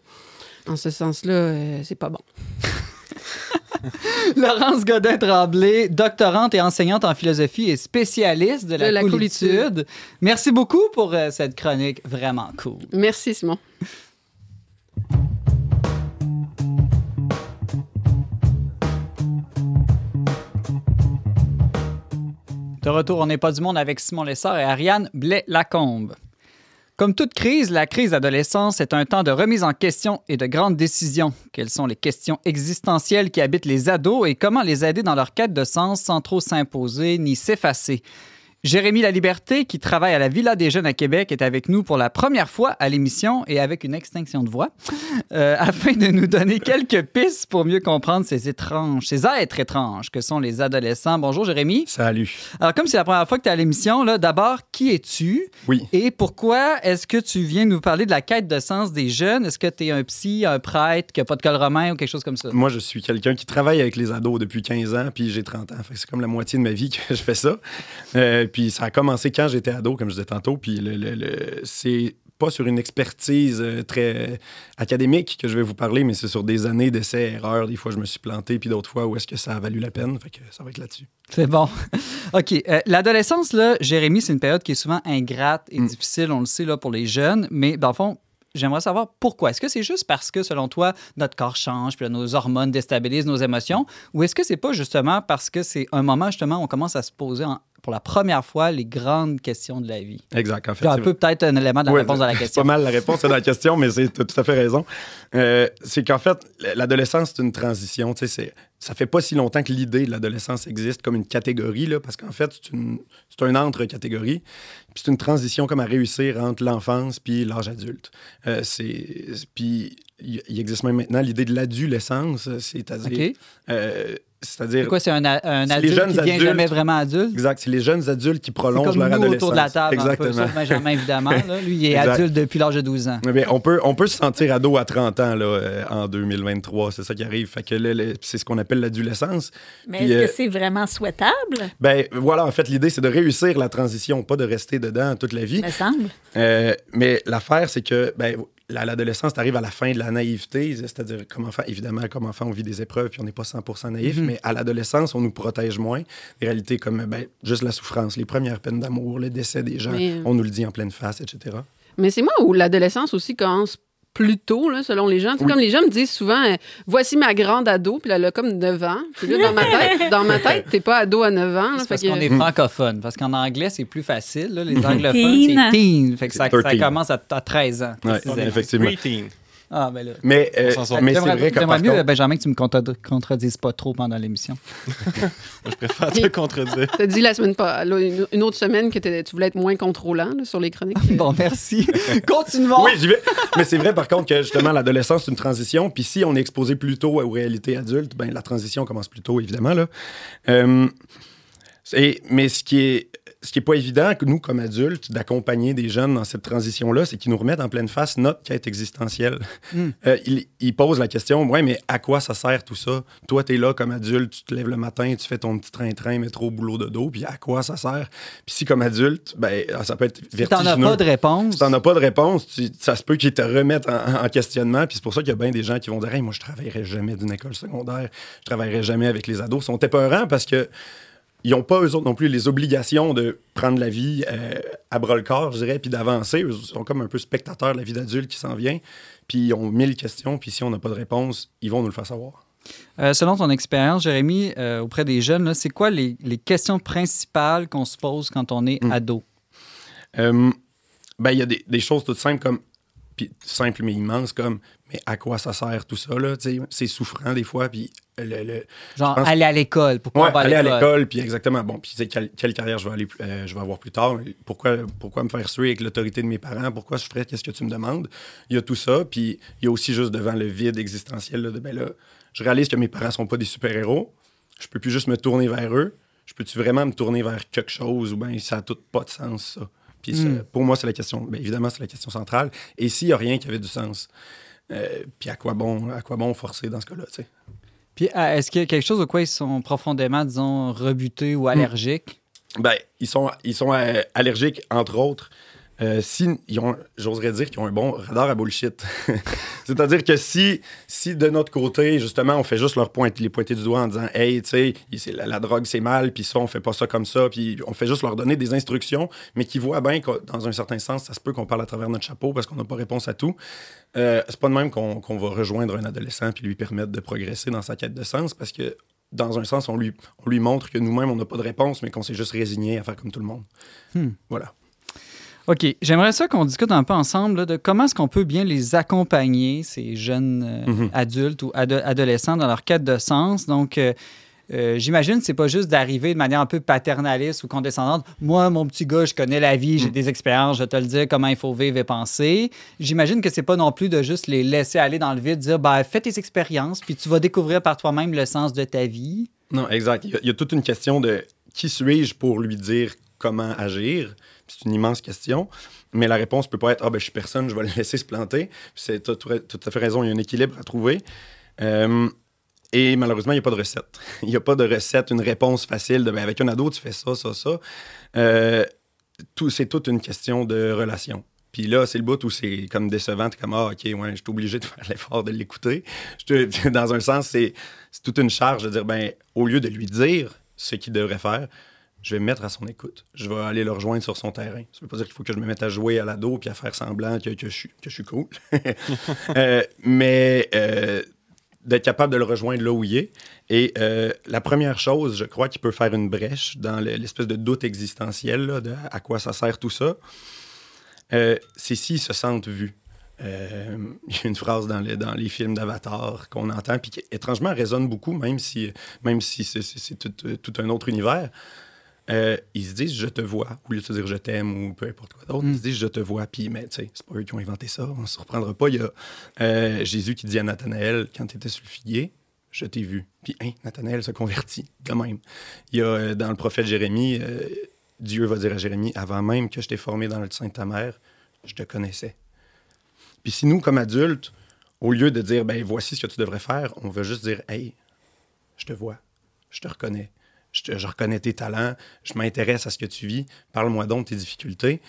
en ce sens-là, euh, c'est pas bon. Laurence Godin-Tremblay, doctorante et enseignante en philosophie et spécialiste de la, De la coolitude. coolitude. Merci beaucoup pour cette chronique vraiment cool. Merci, Simon. De retour, on n'est pas du monde avec Simon Lessard et Ariane Blais-Lacombe. Comme toute crise, la crise d'adolescence est un temps de remise en question et de grandes décisions. Quelles sont les questions existentielles qui habitent les ados et comment les aider dans leur quête de sens sans trop s'imposer ni s'effacer? Jérémy Laliberté, qui travaille à la Villa des Jeunes à Québec, est avec nous pour la première fois à l'émission et avec une extinction de voix, euh, afin de nous donner quelques pistes pour mieux comprendre ces étranges, ces êtres étranges que sont les adolescents. Bonjour Jérémy. Salut. Alors, comme c'est la première fois que tu es à l'émission, là, d'abord, qui es-tu? Oui. et pourquoi est-ce que tu viens nous parler de la quête de sens des jeunes? Est-ce que tu es un psy, un prêtre qui n'a pas de col romain ou quelque chose comme ça? Moi, je suis quelqu'un qui travaille avec les ados depuis 15 ans, puis j'ai 30 ans. Fait que c'est comme la moitié de ma vie que je fais ça. Euh, puis ça a commencé quand j'étais ado, comme je disais tantôt, puis le, le- le- c'est pas sur une expertise euh, très académique que je vais vous parler, mais c'est sur des années d'essais, erreurs. Des fois, je me suis planté, puis d'autres fois, où est-ce que ça a valu la peine. Fait que ça va être là-dessus. C'est bon. OK. euh, L'adolescence, là, Jérémy, c'est une période qui est souvent ingrate et Mm. difficile, on le sait, là, pour les jeunes. Mais dans le fond, j'aimerais savoir pourquoi. Est-ce que c'est juste parce que, selon toi, notre corps change, puis là, nos hormones déstabilisent nos émotions? Ou est-ce que c'est pas justement parce que c'est un moment, justement, où on commence à se poser en- pour la première fois les grandes questions de la vie? Exact. En fait, un c'est- peu peut-être un élément de la réponse à la C'est question. pas mal la réponse à la question, mais c'est tout à fait raison. Euh, c'est qu'en fait, l'adolescence, c'est une transition. tu sais, c'est- Ça fait pas si longtemps que l'idée de l'adolescence existe comme une catégorie, là, parce qu'en fait, c'est une- c'est un entre-catégorie. Puis c'est une transition comme à réussir entre l'enfance puis l'âge adulte. Euh, c'est- puis il existe même maintenant l'idée de l'adolescence, c'est-à-dire... Euh, c'est-à-dire... C'est quoi, c'est un, un C'est les adulte jeunes qui devient adultes. jamais vraiment adulte? Exact, c'est les jeunes adultes qui prolongent comme leur nous adolescence. autour de la table. un peu, Exactement. sauf Benjamin, évidemment. là. Lui, il est Exact. adulte depuis l'âge de 12 ans. Eh bien, on, peut, on peut se sentir ado à 30 ans là, euh, en 2023, c'est ça qui arrive. Fait que le- c'est ce qu'on appelle l'adolescence. Mais est-ce euh, que c'est vraiment souhaitable, Ben voilà, en fait, l'idée, c'est de réussir la transition, pas de rester dedans toute la vie. me semble? Euh, mais l'affaire, c'est que ben, la- l'adolescence, t'arrives à la fin de la naïveté, c'est-à-dire comme enfant, évidemment, comme enfant, on vit des épreuves, puis on n'est pas 100% naïf, mais à l'adolescence, on nous protège moins. Des réalités comme ben, juste la souffrance, les premières peines d'amour, le décès des gens, Mais- on nous le dit en pleine face, etc. Mais c'est moi où l'adolescence aussi commence plus tôt, là, selon les gens. Oui. Comme les gens me disent souvent, euh, voici ma grande ado, puis elle a comme 9 ans. Puis là, dans ma tête, dans ma tête, t'es pas ado à 9 ans. là, fait parce qu'on est francophone. Parce qu'en anglais, c'est plus facile. là. Les anglophones, Teen. c'est teen. Fait que ça, C'est ça 13. commence à, à 13 ans. Ouais, effectivement. Preteen. Ah, ben là. Mais, euh, mais c'est vrai que J'aimerais mieux, contre- Benjamin, que tu me contredi- contredises pas trop pendant l'émission. Je préfère te contredire. T'as dit la semaine pas, là, une, autre semaine que tu voulais être moins contrôlant là, sur les chroniques. Bon, merci. Continuons. Oui, j'y vais. Mais c'est vrai, par contre, que justement, l'adolescence, c'est une transition. Puis si on est exposé plus tôt aux réalités adultes, ben, la transition commence plus tôt, évidemment. Là. Euh, c'est- mais ce qui est. Ce qui n'est pas évident, que nous, comme adultes, d'accompagner des jeunes dans cette transition-là, c'est qu'ils nous remettent en pleine face notre quête existentielle. Mm. Euh, ils, ils posent la question Ouais, mais à quoi ça sert tout ça? Toi, tu es là comme adulte, tu te lèves le matin, tu fais ton petit train-train, métro, boulot de dos, puis à quoi ça sert Puis si, comme adulte, ben, ça peut être Si t'en vertigineux. as pas de réponse. Si t'en as pas de réponse, tu- ça se peut qu'ils te remettent en, en questionnement. Puis c'est pour ça qu'il y a bien des gens qui vont dire Hey, moi, je travaillerai jamais d'une école secondaire, je travaillerai jamais avec les ados. Ils sont épeurants parce que ils n'ont pas, eux autres non plus, les obligations de prendre la vie euh, à bras-le-corps, je dirais, puis d'avancer. Eux sont comme un peu spectateurs de la vie d'adulte qui s'en vient. Puis ils ont mille questions, puis si on n'a pas de réponse, ils vont nous le faire savoir. Euh, selon ton expérience, Jérémy, euh, auprès des jeunes, c'est quoi les, les questions principales qu'on se pose quand on est Mm. ado? Ben, il y a des, des choses toutes simples comme. Simple mais immense, comme, mais à quoi ça sert tout ça, là? C'est souffrant des fois, puis le- le, Genre, pense- aller à l'école. Pourquoi Ouais, on va aller à l'école? puis exactement. Bon, puis quelle, quelle carrière je vais, aller, euh, je vais avoir plus tard. Pourquoi, pourquoi me faire suer avec l'autorité de mes parents? Pourquoi je ferais qu'est-ce que tu me demandes? Il y a tout ça, puis il y a aussi juste devant le vide existentiel là, de, ben là, je réalise que mes parents sont pas des super-héros. Je peux plus juste me tourner vers eux. Je peux-tu vraiment me tourner vers quelque chose ou bien ça a tout pas de sens, ça? Puis ça, Mm. pour moi, c'est la question. Bien, évidemment, c'est la question centrale. Et s'il n'y a rien qui avait du sens, euh, puis à quoi bon, à quoi bon forcer dans ce cas-là, tu sais? Puis, euh, est-ce qu'il y a quelque chose au quoi ils sont profondément, disons, rebutés ou allergiques? Ben, ils sont, ils sont euh, allergiques, entre autres. Euh, si ils ont, j'oserais dire qu'ils ont un bon radar à bullshit. C'est-à-dire que si, si de notre côté, justement, on fait juste leur pointe, les pointer du doigt en disant, hey, tu sais, la, la drogue c'est mal, puis ça, on fait pas ça comme ça, puis on fait juste leur donner des instructions, mais qui voient bien que dans un certain sens, ça se peut qu'on parle à travers notre chapeau parce qu'on n'a pas réponse à tout. Euh, c'est pas de même qu'on, qu'on va rejoindre un adolescent puis lui permettre de progresser dans sa quête de sens parce que dans un sens, on lui, on lui montre que nous-mêmes, on n'a pas de réponse, mais qu'on s'est juste résigné à faire comme tout le monde. Hmm. Voilà. OK. J'aimerais ça qu'on discute un peu ensemble là, de comment est-ce qu'on peut bien les accompagner, ces jeunes euh, Mhm. adultes ou ado- adolescents, dans leur quête de sens. Donc, euh, euh, j'imagine que c'est pas juste d'arriver de manière un peu paternaliste ou condescendante. Moi, mon petit gars, je connais la vie, j'ai Mm. des expériences, je vais te le dire comment il faut vivre et penser. J'imagine que c'est pas non plus de juste les laisser aller dans le vide, dire ben, fais tes expériences, puis tu vas découvrir par toi-même le sens de ta vie. Non, exact. Il y, a, il y a toute une question de qui suis-je pour lui dire comment agir. C'est une immense question. Mais la réponse peut pas être Ah, ben, je suis personne, je vais le laisser se planter. C'est tout, tout à fait raison. Il y a un équilibre à trouver. Euh, et malheureusement, il n'y a pas de recette. Il n'y a pas de recette, une réponse facile de ben, avec un ado, tu fais ça, ça, ça. Euh, tout, c'est toute une question de relation. Puis là, c'est le bout où c'est comme décevant. T'es comme, ah, OK, ouais, je suis obligé de faire l'effort de l'écouter. Dans un sens, c'est toute une charge de dire, ben, au lieu de lui dire ce qu'il devrait faire, je vais me mettre à son écoute. Je vais aller le rejoindre sur son terrain. Ça veut pas dire qu'il faut que je me mette à jouer à l'ado puis à faire semblant que, que je, suis, que je suis cool. Euh, mais euh, d'être capable de le rejoindre là où il est. Et euh, la première chose, je crois, qui peut faire une brèche dans le- l'espèce de doute existentiel là, de à quoi ça sert tout ça, c'est s'ils se sentent vus. Il y a une phrase dans, le- dans les films d'Avatar qu'on entend, puis qui étrangement résonne beaucoup, même si, même si c'est tout, tout un autre univers. Euh, ils se disent je te vois, au lieu de se dire je t'aime ou peu importe quoi d'autre, Mm. ils se disent je te vois, puis mais tu sais, c'est pas eux qui ont inventé ça, on se reprendra pas. Il y a euh, Jésus qui dit à Nathanaël quand tu étais sur le figuier, je t'ai vu. Puis hein, Nathanaël se convertit de même. Il y a euh, dans le prophète Jérémie, euh, Dieu va dire à Jérémie avant même que je t'ai formé dans le sein de ta mère, je te connaissais. Puis si nous, comme adultes, au lieu de dire, ben voici ce que tu devrais faire, on veut juste dire, hey, je te vois, je te reconnais, je, reconnais tes talents, je m'intéresse à ce que tu vis, parle-moi donc de tes difficultés.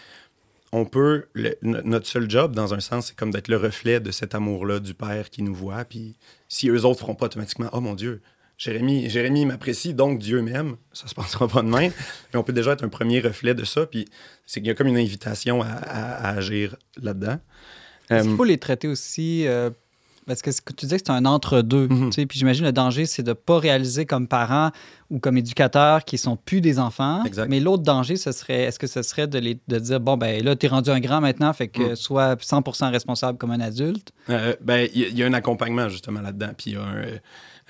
On peut, le- notre seul job, dans un sens, c'est comme d'être le reflet de cet amour-là du Père qui nous voit. Puis si eux autres feront pas automatiquement, oh mon Dieu, Jérémie, Jérémie m'apprécie, donc Dieu m'aime, ça se passera pas de même. Mais on peut déjà être un premier reflet de ça. Puis c'est qu'il y a comme une invitation à, à- à agir là-dedans. Est-ce qu'il Euh, faut les traiter aussi euh, parce que ce que tu disais que c'est un entre-deux. Tu sais, Puis j'imagine le danger, c'est de ne pas réaliser comme parent ou comme éducateur qu'ils sont plus des enfants. Exact. Mais l'autre danger, ce serait, est-ce que ce serait de, les, de dire, bon, ben là, tu es rendu un grand maintenant, fait que Mhm. sois 100 responsable comme un adulte? Euh, ben, il y, a- il y a un accompagnement justement là-dedans. Puis euh,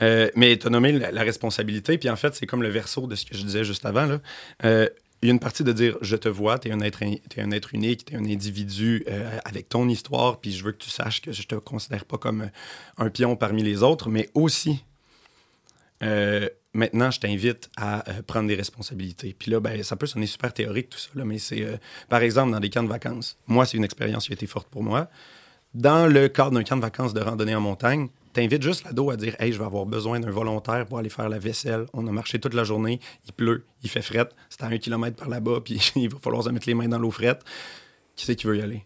euh, mais tu as nommé la, la responsabilité. Puis en fait, c'est comme le verso de ce que je disais juste avant. là. Euh, il y a une partie de dire je te vois, tu es un être, unique, tu es un individu euh, avec ton histoire, puis je veux que tu saches que je te considère pas comme un pion parmi les autres, mais aussi euh, maintenant, je t'invite à euh, prendre des responsabilités. Puis là, ben, ça peut sonner super théorique tout ça, là, mais c'est, euh, par exemple, dans des camps de vacances. Moi, c'est une expérience qui a été forte pour moi. Dans le cadre d'un camp de vacances de randonnée en montagne, t'invites juste l'ado à dire Hey, je vais avoir besoin d'un volontaire pour aller faire la vaisselle. On a marché toute la journée, il pleut, il fait fret, c'est à un kilomètre par là-bas, puis il va falloir se mettre les mains dans l'eau frette. Qui c'est qui veut y aller?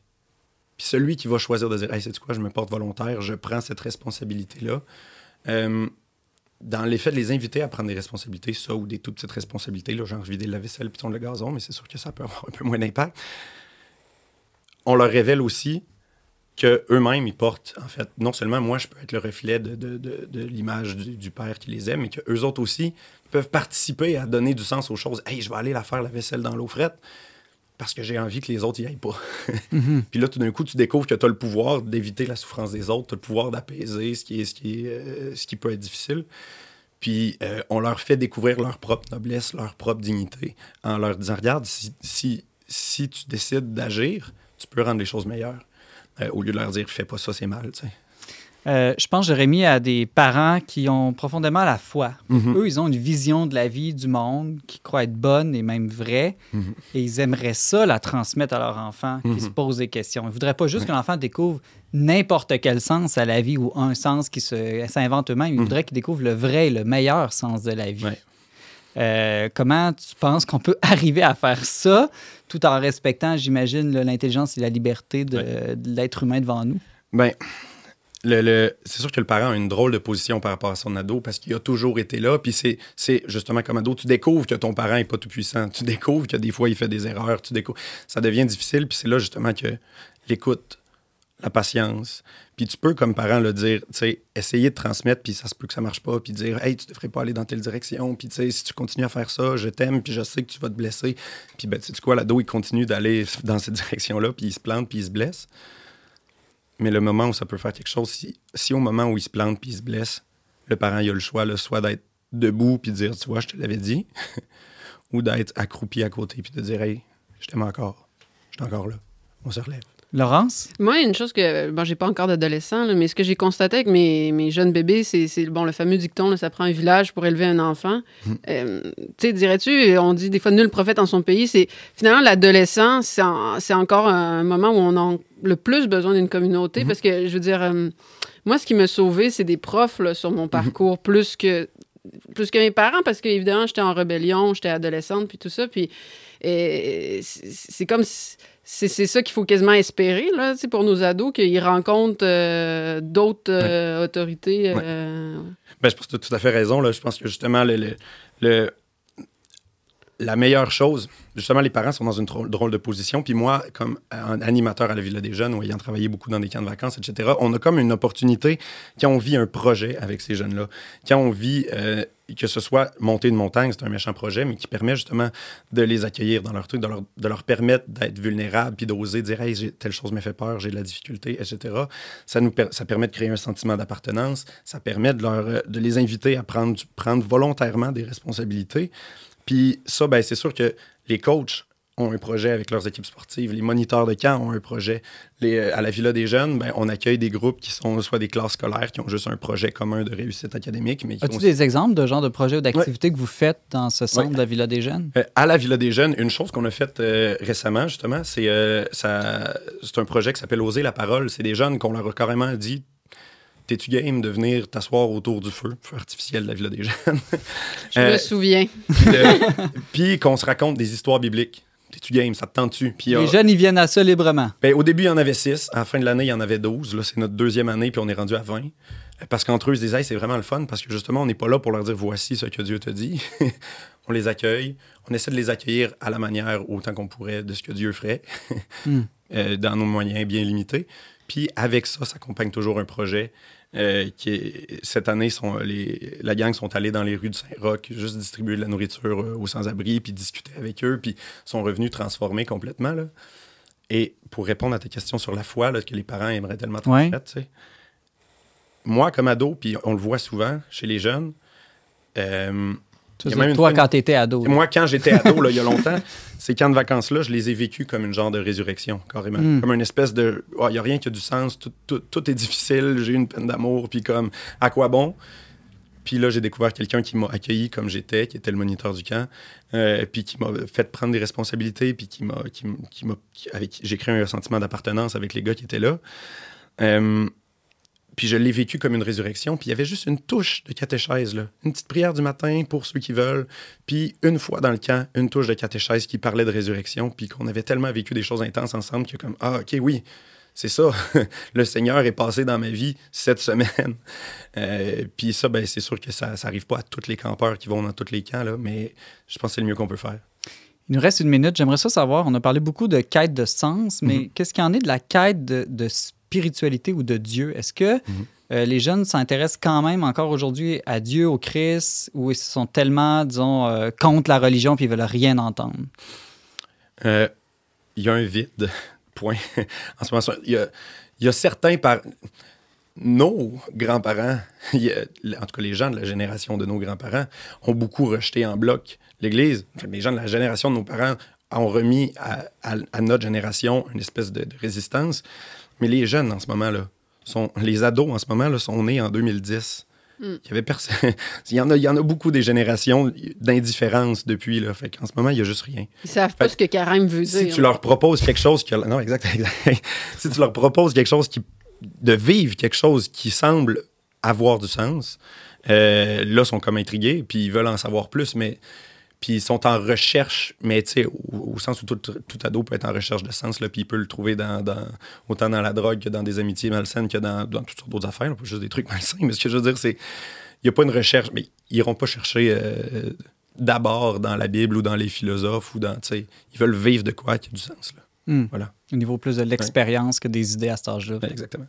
Puis celui qui va choisir de dire Hey, c'est quoi, je me porte volontaire, je prends cette responsabilité-là. Euh, dans l'effet de les inviter à prendre des responsabilités, ça ou des toutes petites responsabilités, là, genre vider la vaisselle puis tourner le gazon, mais c'est sûr que ça peut avoir un peu moins d'impact. On leur révèle aussi qu'eux-mêmes, ils portent, en fait, non seulement moi, je peux être le reflet de, de- de- de l'image du, du père qui les aime, mais qu'eux autres aussi peuvent participer à donner du sens aux choses. Hey, je vais aller la faire la vaisselle dans l'eau frette. parce que j'ai envie que les autres y aillent pas. Puis là, tout d'un coup, tu découvres que tu as le pouvoir d'éviter la souffrance des autres, tu as le pouvoir d'apaiser ce, qui est, ce, qui est, euh, ce qui peut être difficile. Puis euh, on leur fait découvrir leur propre noblesse, leur propre dignité, en leur disant Regarde, si, si, si tu décides d'agir, tu peux rendre les choses meilleures. Euh, au lieu de leur dire Fais pas ça, c'est mal. tu sais. Euh, je pense, Jérémy, à des parents qui ont profondément la foi. Mhm. Eux, ils ont une vision de la vie, du monde, qui croient être bonne et même vraie. Mhm. Et ils aimeraient ça la transmettre à leur enfant, qui Mhm. se pose des questions. Ils ne voudraient pas juste que l'enfant découvre n'importe quel sens à la vie ou un sens qui s'invente eux-mêmes. Ils voudraient qu'il découvre le vrai et le meilleur sens de la vie. Euh, comment tu penses qu'on peut arriver à faire ça tout en respectant, j'imagine, l'intelligence et la liberté de, de l'être humain devant nous? Ben, le, le- c'est sûr que le parent a une drôle de position par rapport à son ado parce qu'il a toujours été là. Puis c'est, c'est justement comme ado, tu découvres que ton parent n'est pas tout puissant. Tu découvres que des fois il fait des erreurs. Tu découvres. Ça devient difficile. Puis c'est là justement que l'écoute, la patience. Puis tu peux, comme parent, le dire, tu sais, essayer de transmettre, puis ça se peut que ça marche pas, puis dire, hey, tu devrais pas aller dans telle direction, puis tu sais, si tu continues à faire ça, je t'aime, puis je sais que tu vas te blesser. Puis ben, tu sais quoi, l'ado, il continue d'aller dans cette direction-là, puis il se plante, puis il se blesse. Mais le moment où ça peut faire quelque chose, si, si au moment où il se plante puis il se blesse, le parent il a le choix, là, soit d'être debout puis de dire, tu vois, je te l'avais dit, ou d'être accroupi à côté puis de dire, hey, je t'aime encore, je suis encore là, on se relève. Laurence? Moi, une chose que, bon, j'ai pas encore d'adolescent, là, mais ce que j'ai constaté avec mes, mes jeunes bébés, c'est, c'est, bon, le fameux dicton, là, ça prend un village pour élever un enfant. Euh, tu sais, dirais-tu, on dit des fois nul prophète en son pays, c'est finalement l'adolescent, c'est, en- c'est encore un moment où on a le plus besoin d'une communauté parce que, je veux dire, euh, moi, ce qui m'a sauvé, c'est des profs là, sur mon parcours plus que plus que mes parents parce qu'évidemment, j'étais en rébellion, j'étais adolescente, puis tout ça. Puis et c'est c'est comme si- c'est c'est ça qu'il faut quasiment espérer là, pour nos ados, qu'ils rencontrent euh, d'autres euh, autorités. euh, Ben, je pense que tu as tout à fait raison. Là. Je pense que justement, le, le- le- la meilleure chose, justement, les parents sont dans une drôle, de position. Puis moi, comme un animateur à la Villa des Jeunes, ou ayant travaillé beaucoup dans des camps de vacances, etc., on a comme une opportunité quand on vit un projet avec ces jeunes-là. Quand on vit, euh, que ce soit monter une montagne, c'est un méchant projet, mais qui permet justement de les accueillir dans leur truc, de leur, permettre d'être vulnérables, puis d'oser dire, hey, telle chose me fait peur, j'ai de la difficulté, etc. Ça, ça permet de créer un sentiment d'appartenance, ça permet de, leur, euh, de les inviter à prendre, prendre volontairement des responsabilités. Puis ça, ben, c'est sûr que les coachs ont un projet avec leurs équipes sportives, les moniteurs de camp ont un projet. Les, euh, à la Villa des Jeunes, ben, on accueille des groupes qui sont soit des classes scolaires qui ont juste un projet commun de réussite académique, mais As-tu ont des exemples de genre de projets ou d'activités que vous faites dans ce centre Ouais. de la Villa des Jeunes? Euh, à la Villa des Jeunes, une chose qu'on a faite euh, récemment, justement, c'est euh, ça- c'est un projet qui s'appelle Oser la parole. C'est des jeunes qu'on leur a carrément dit T'es-tu game de venir t'asseoir autour du feu, feu artificiel de la Villa des Jeunes je Euh, me souviens. Le- Puis qu'on se raconte des histoires bibliques. T'es-tu game? Ça te tente-tu? Puis Les euh, jeunes, ils viennent à ça librement. ben, au début, il y en avait 6. À la fin de l'année, il y en avait 12. Là, c'est notre deuxième année, puis on est rendu à 20. Parce qu'entre eux, ils se disaient, Hey, c'est vraiment le fun, parce que justement, on n'est pas là pour leur dire voici ce que Dieu te dit. on les accueille. On essaie de les accueillir à la manière autant qu'on pourrait de ce que Dieu ferait, Hmm. euh, dans nos moyens bien limités. Puis avec ça, s'accompagne toujours un projet. Euh, qui est- cette année, sont, les, la gang sont allés dans les rues de Saint-Roch, juste distribuer de la nourriture euh, aux sans-abri, puis discuter avec eux, puis sont revenus transformés complètement. Là. Et pour répondre à ta question sur la foi, là, que les parents aimeraient tellement Ouais. transmettre, moi, comme ado, puis on le voit souvent chez les jeunes, euh, Même toi, fois- quand tu étais ado. là. moi, quand j'étais ado, là, il y a longtemps, ces camps de vacances-là, je les ai vécus comme une genre de résurrection, carrément. Mm. Comme une espèce de. Ah, Il n'y a rien qui a du sens, tout, tout- tout est difficile, j'ai eu une peine d'amour, puis comme, à quoi bon? Puis là, j'ai découvert quelqu'un qui m'a accueilli comme j'étais, qui était le moniteur du camp, euh, puis qui m'a fait prendre des responsabilités, puis qui m'a. Qui, qui m'a j'ai créé un sentiment d'appartenance avec les gars qui étaient là. Euh, puis je l'ai vécu comme une résurrection. Puis il y avait juste une touche de catéchèse, là. Une petite prière du matin pour ceux qui veulent. Puis une fois dans le camp, une touche de catéchèse qui parlait de résurrection. Puis qu'on avait tellement vécu des choses intenses ensemble que comme, ah, OK, oui, c'est ça. le Seigneur est passé dans ma vie cette semaine. Euh, puis ça, ben, c'est sûr que ça n'arrive pas à tous les campeurs qui vont dans tous les camps, là. Mais je pense que c'est le mieux qu'on peut faire. Il nous reste une minute. J'aimerais ça savoir. On a parlé beaucoup de quête de sens, mais Mhm. qu'est-ce qu'il en est de la quête de, de spiritualité ou de Dieu? Est-ce que Mhm. euh, les jeunes s'intéressent quand même encore aujourd'hui à Dieu, au Christ, ou ils sont tellement, disons, euh, contre la religion puis ils veulent rien entendre? Euh, il y a un vide, point. en ce moment, il y a, il y a certains par nos grands-parents, en tout cas les gens de la génération de nos grands-parents, ont beaucoup rejeté en bloc l'Église. Enfin, les gens de la génération de nos parents ont remis à, à- à notre génération une espèce de, de résistance. Mais les jeunes en ce moment-là, sont, les ados en ce moment-là, sont nés en 2010. Mm. Il y avait personne. il, y en a, il y en a beaucoup des générations d'indifférence depuis. Là. Fait qu'en ce moment, il n'y a juste rien. Ils savent pas Fait- ce que carême veut Si dire. tu leur proposes quelque chose qui non exact, exact. si tu leur proposes quelque chose qui de vivre quelque chose qui semble avoir du sens, euh, là ils sont comme intrigués puis ils veulent en savoir plus mais puis ils sont en recherche mais tu sais au, au sens où tout, tout ado peut être en recherche de sens là puis il peut le trouver dans, dans- autant dans la drogue que dans des amitiés malsaines que dans, dans toutes sortes d'autres affaires là, pas juste des trucs malsains mais ce que je veux dire c'est il n'y a pas une recherche mais ils iront pas chercher euh, d'abord dans la Bible ou dans les philosophes ou dans tu sais ils veulent vivre de quoi qui a du sens là Hmm. Voilà. Au niveau plus de l'expérience que des idées à cet âge-là. Ouais, exactement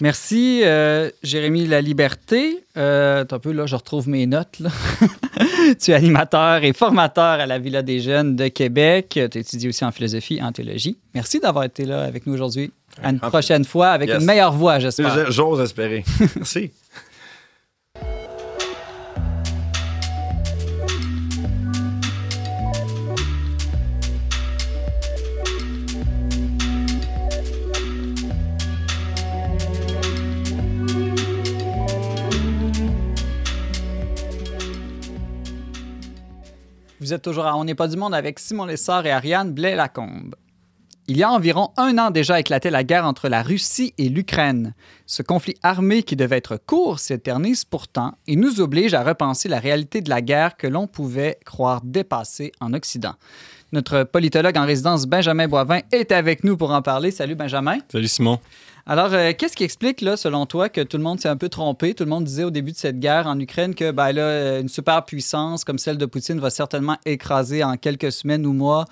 Merci, euh, Jérémy La Liberté. Euh, un peu, là, je retrouve mes notes. là. tu es animateur et formateur à la Villa des Jeunes de Québec. Tu étudies aussi en philosophie et en théologie. Merci d'avoir été là avec nous aujourd'hui. À une prochaine fois avec Yes. une meilleure voix, j'espère. Je- J'ose espérer. Merci. Vous êtes toujours à On n'est pas du monde avec Simon Lessard et Ariane Blais-Lacombe. Il y a environ un an déjà éclatait la guerre entre la Russie et l'Ukraine. Ce conflit armé qui devait être court s'éternise pourtant et nous oblige à repenser la réalité de la guerre que l'on pouvait croire dépassée en Occident. Notre politologue en résidence, Benjamin Boivin, est avec nous pour en parler. Salut Benjamin. Salut Simon. Alors, euh, qu'est-ce qui explique, là, selon toi, que tout le monde s'est un peu trompé? Tout le monde disait au début de cette guerre en Ukraine que ben, là, euh, une superpuissance comme celle de Poutine va certainement écraser en quelques semaines ou mois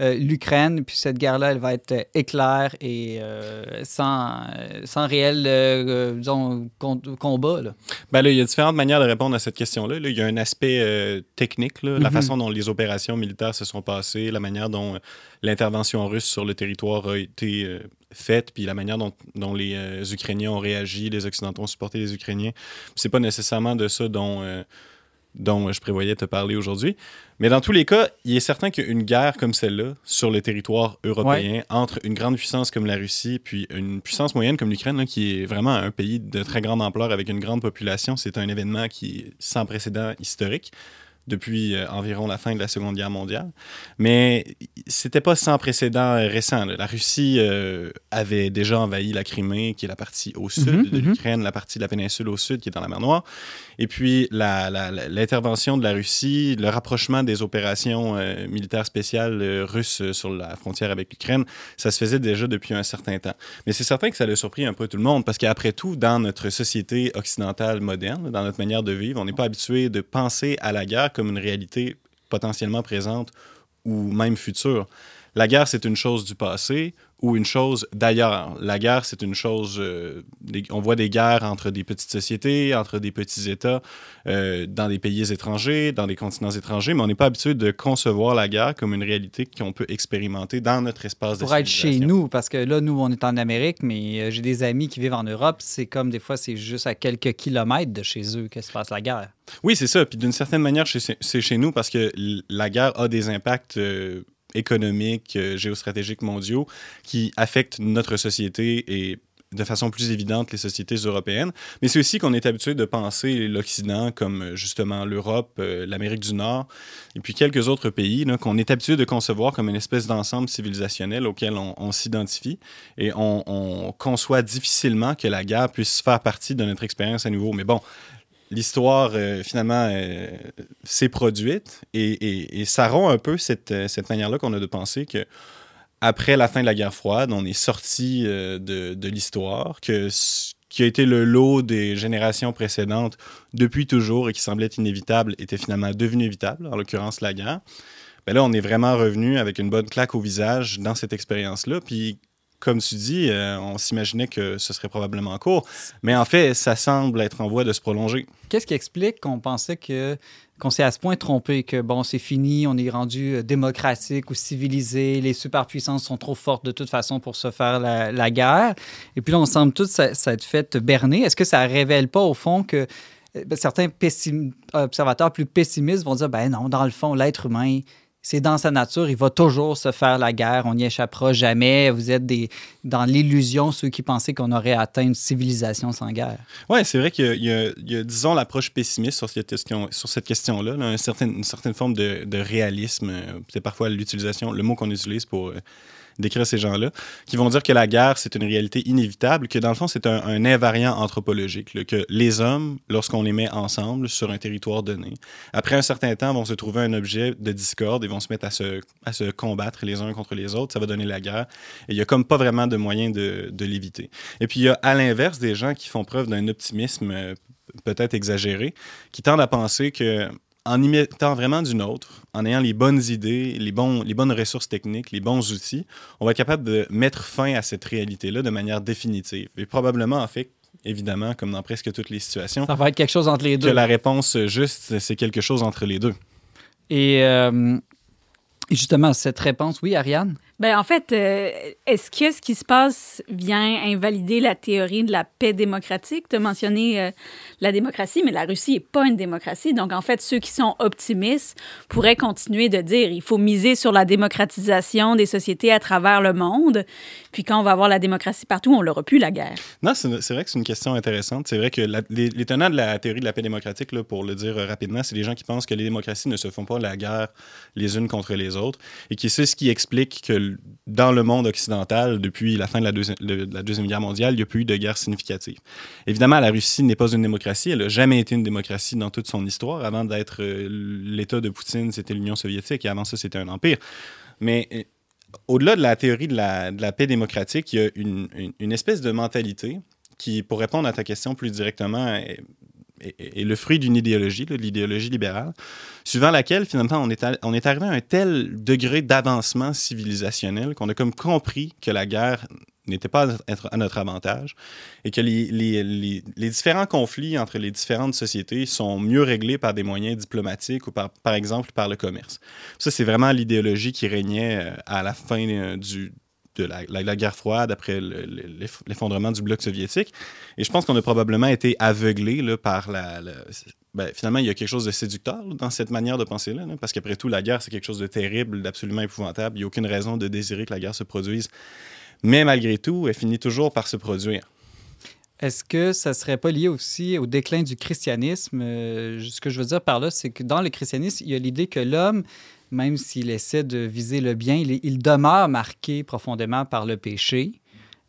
euh, l'Ukraine. Puis cette guerre-là, elle va être euh, éclair et euh, sans, sans réel euh, disons, combat. Là. Ben là, il y a différentes manières de répondre à cette question-là. Là, il y a un aspect technique, là, la Mhm. façon dont les opérations militaires se sont passées, la manière dont l'intervention russe sur le territoire a été faite, puis la manière dont, dont les euh, Ukrainiens ont réagi, les Occidentaux ont supporté les Ukrainiens. C'est pas nécessairement de ça dont, euh, dont je prévoyais te parler aujourd'hui. Mais dans tous les cas, il est certain qu'une guerre comme celle-là, sur le territoire européen, entre une grande puissance comme la Russie, puis une puissance moyenne comme l'Ukraine, qui est vraiment un pays de très grande ampleur avec une grande population, c'est un événement qui est sans précédent historique depuis euh, environ la fin de la Seconde Guerre mondiale. Mais c'était pas sans précédent euh, récent. là. La Russie euh, avait déjà envahi la Crimée, qui est la partie au sud Mhm, de mhm. l'Ukraine, la partie de la péninsule au sud, qui est dans la mer Noire. Et puis, l'intervention de la Russie, le rapprochement des opérations euh, militaires spéciales euh, russes sur la frontière avec l'Ukraine, ça se faisait déjà depuis un certain temps. Mais c'est certain que ça a surpris un peu tout le monde, parce qu'après tout, dans notre société occidentale moderne, dans notre manière de vivre, on n'est pas habitué de penser à la guerre comme une réalité potentiellement présente ou même future. La guerre, c'est une chose du passé ou une chose d'ailleurs. La guerre, c'est une chose... euh, des- on voit des guerres entre des petites sociétés, entre des petits États, euh, dans des pays étrangers, dans des continents étrangers, mais on n'est pas habitué de concevoir la guerre comme une réalité qu'on peut expérimenter dans notre espace de Pour être chez nous, parce que là, nous, on est en Amérique, mais euh, j'ai des amis qui vivent en Europe. C'est comme des fois, c'est juste à quelques kilomètres de chez eux que se passe la guerre. Oui, c'est ça. Puis d'une certaine manière, c'est chez nous parce que la guerre a des impacts euh, économiques, euh, géostratégiques mondiaux qui affectent notre société et de façon plus évidente les sociétés européennes. Mais c'est aussi qu'on est habitué de penser l'Occident comme euh, justement l'Europe, euh, l'Amérique du Nord et puis quelques autres pays qu'on est habitué de concevoir comme une espèce d'ensemble civilisationnel auquel on, on s'identifie et on, on conçoit difficilement que la guerre puisse faire partie de notre expérience à nouveau. Mais bon, l'histoire, euh, finalement, euh, s'est produite et, et- ça rompt un peu cette, euh, cette manière-là qu'on a de penser que après la fin de la guerre froide, on est sorti de, de l'histoire, que ce qui a été le lot des générations précédentes depuis toujours et qui semblait inévitable était finalement devenu évitable, en l'occurrence la guerre. Ben là, on est vraiment revenu avec une bonne claque au visage dans cette expérience-là. Puis comme tu dis, euh, on s'imaginait que ce serait probablement court. Mais en fait, ça semble être en voie de se prolonger. Qu'est-ce qui explique qu'on pensait qu'on s'est à ce point trompé que bon, c'est fini, on est rendu euh, démocratique ou civilisé, les superpuissances sont trop fortes de toute façon pour se faire la, guerre? Et puis là, on semble tous s'être fait berner. Est-ce que ça révèle pas au fond que euh, certains observateurs plus pessimistes vont dire ben non, dans le fond, l'être humain, c'est dans sa nature, il va toujours se faire la guerre, on n'y échappera jamais. Vous êtes dans l'illusion, ceux qui pensaient qu'on aurait atteint une civilisation sans guerre. Oui, c'est vrai qu'il y a, disons, l'approche pessimiste sur cette, question-là, une certaine forme de, de réalisme. euh, C'est parfois l'utilisation, le mot qu'on utilise pour euh, décrire ces gens-là, qui vont dire que la guerre, c'est une réalité inévitable, que dans le fond, c'est un, invariant anthropologique, que les hommes, lorsqu'on les met ensemble sur un territoire donné, après un certain temps, vont se trouver un objet de discorde et vont se mettre à se, à se combattre les uns contre les autres. Ça va donner la guerre. Et il n'y a comme pas vraiment de moyen de, de l'éviter. Et puis, il y a à l'inverse des gens qui font preuve d'un optimisme euh, peut-être exagéré, qui tendent à penser que en imitant vraiment d'une autre, en ayant les bonnes idées, les, bons, les bonnes ressources techniques, les bons outils, on va être capable de mettre fin à cette réalité-là de manière définitive. Et probablement, en fait, évidemment, comme dans presque toutes les situations, Ça va être quelque chose entre les que deux. la réponse juste, c'est quelque chose entre les deux. Et euh, justement, cette réponse, oui, Ariane? Ben, en fait, euh, est-ce que ce qui se passe vient invalider la théorie de la paix démocratique? Tu as mentionné euh, la démocratie, mais la Russie n'est pas une démocratie. Donc, en fait, ceux qui sont optimistes pourraient continuer de dire il faut miser sur la démocratisation des sociétés à travers le monde. Puis quand on va avoir la démocratie partout, on l'aura plus, la guerre. Non, c'est vrai que c'est une question intéressante. C'est vrai que la- les, tenants de la théorie de la paix démocratique, là, pour le dire euh, rapidement, c'est les gens qui pensent que les démocraties ne se font pas la guerre les unes contre les autres et qui c'est ce qui explique que dans le monde occidental, depuis la fin de la, deuxi- de la Deuxième Guerre mondiale, il n'y a plus eu de guerre significative. Évidemment, la Russie n'est pas une démocratie. Elle n'a jamais été une démocratie dans toute son histoire. Avant d'être euh, l'État de Poutine, c'était l'Union soviétique et avant ça, c'était un empire. Mais euh, au-delà de la théorie de la, paix démocratique, il y a une- une espèce de mentalité qui, pour répondre à ta question plus directement, est, le fruit d'une idéologie, de l'idéologie libérale, suivant laquelle, finalement, on est, arrivé à un tel degré d'avancement civilisationnel qu'on a comme compris que la guerre n'était pas à notre avantage et que les- les différents conflits entre les différentes sociétés sont mieux réglés par des moyens diplomatiques ou par, par exemple par le commerce. Ça, c'est vraiment l'idéologie qui régnait euh, à la fin euh, du, de la, guerre froide, après le- le- l'eff- l'effondrement du bloc soviétique. Et je pense qu'on a probablement été aveuglés là, par la... ben, finalement, il y a quelque chose de séducteur dans cette manière de penser-là, là, parce qu'après tout, la guerre, c'est quelque chose de terrible, d'absolument épouvantable. Il n'y a aucune raison de désirer que la guerre se produise. Mais malgré tout, elle finit toujours par se produire. Est-ce que ça serait pas lié aussi au déclin du christianisme? Euh, ce que je veux dire par là, c'est que dans le christianisme, il y a l'idée que l'homme, même s'il essaie de viser le bien, il, demeure marqué profondément par le péché.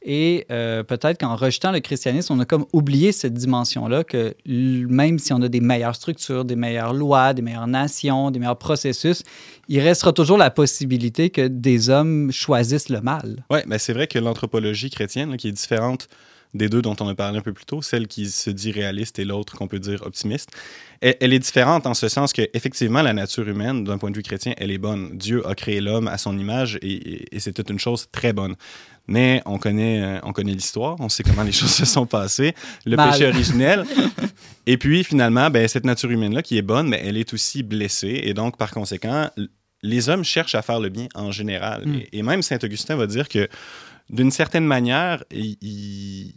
Et euh, peut-être qu'en rejetant le christianisme, on a comme oublié cette dimension-là, que même si on a des meilleures structures, des meilleures lois, des meilleures nations, des meilleurs processus, il restera toujours la possibilité que des hommes choisissent le mal. Oui, mais c'est vrai que l'anthropologie chrétienne, qui est différente des deux dont on a parlé un peu plus tôt, celle qui se dit réaliste et l'autre qu'on peut dire optimiste, elle, elle est différente en ce sens que effectivement la nature humaine, d'un point de vue chrétien, elle est bonne. Dieu a créé l'homme à son image et, et- et c'était une chose très bonne. Mais on connaît, euh, on connaît l'histoire, on sait comment les choses se sont passées, le Mal. péché originel. et puis finalement, ben, cette nature humaine-là qui est bonne, mais elle est aussi blessée. Et donc, par conséquent, les hommes cherchent à faire le bien en général. Mm. Et, et même Saint-Augustin va dire que d'une certaine manière, il- il-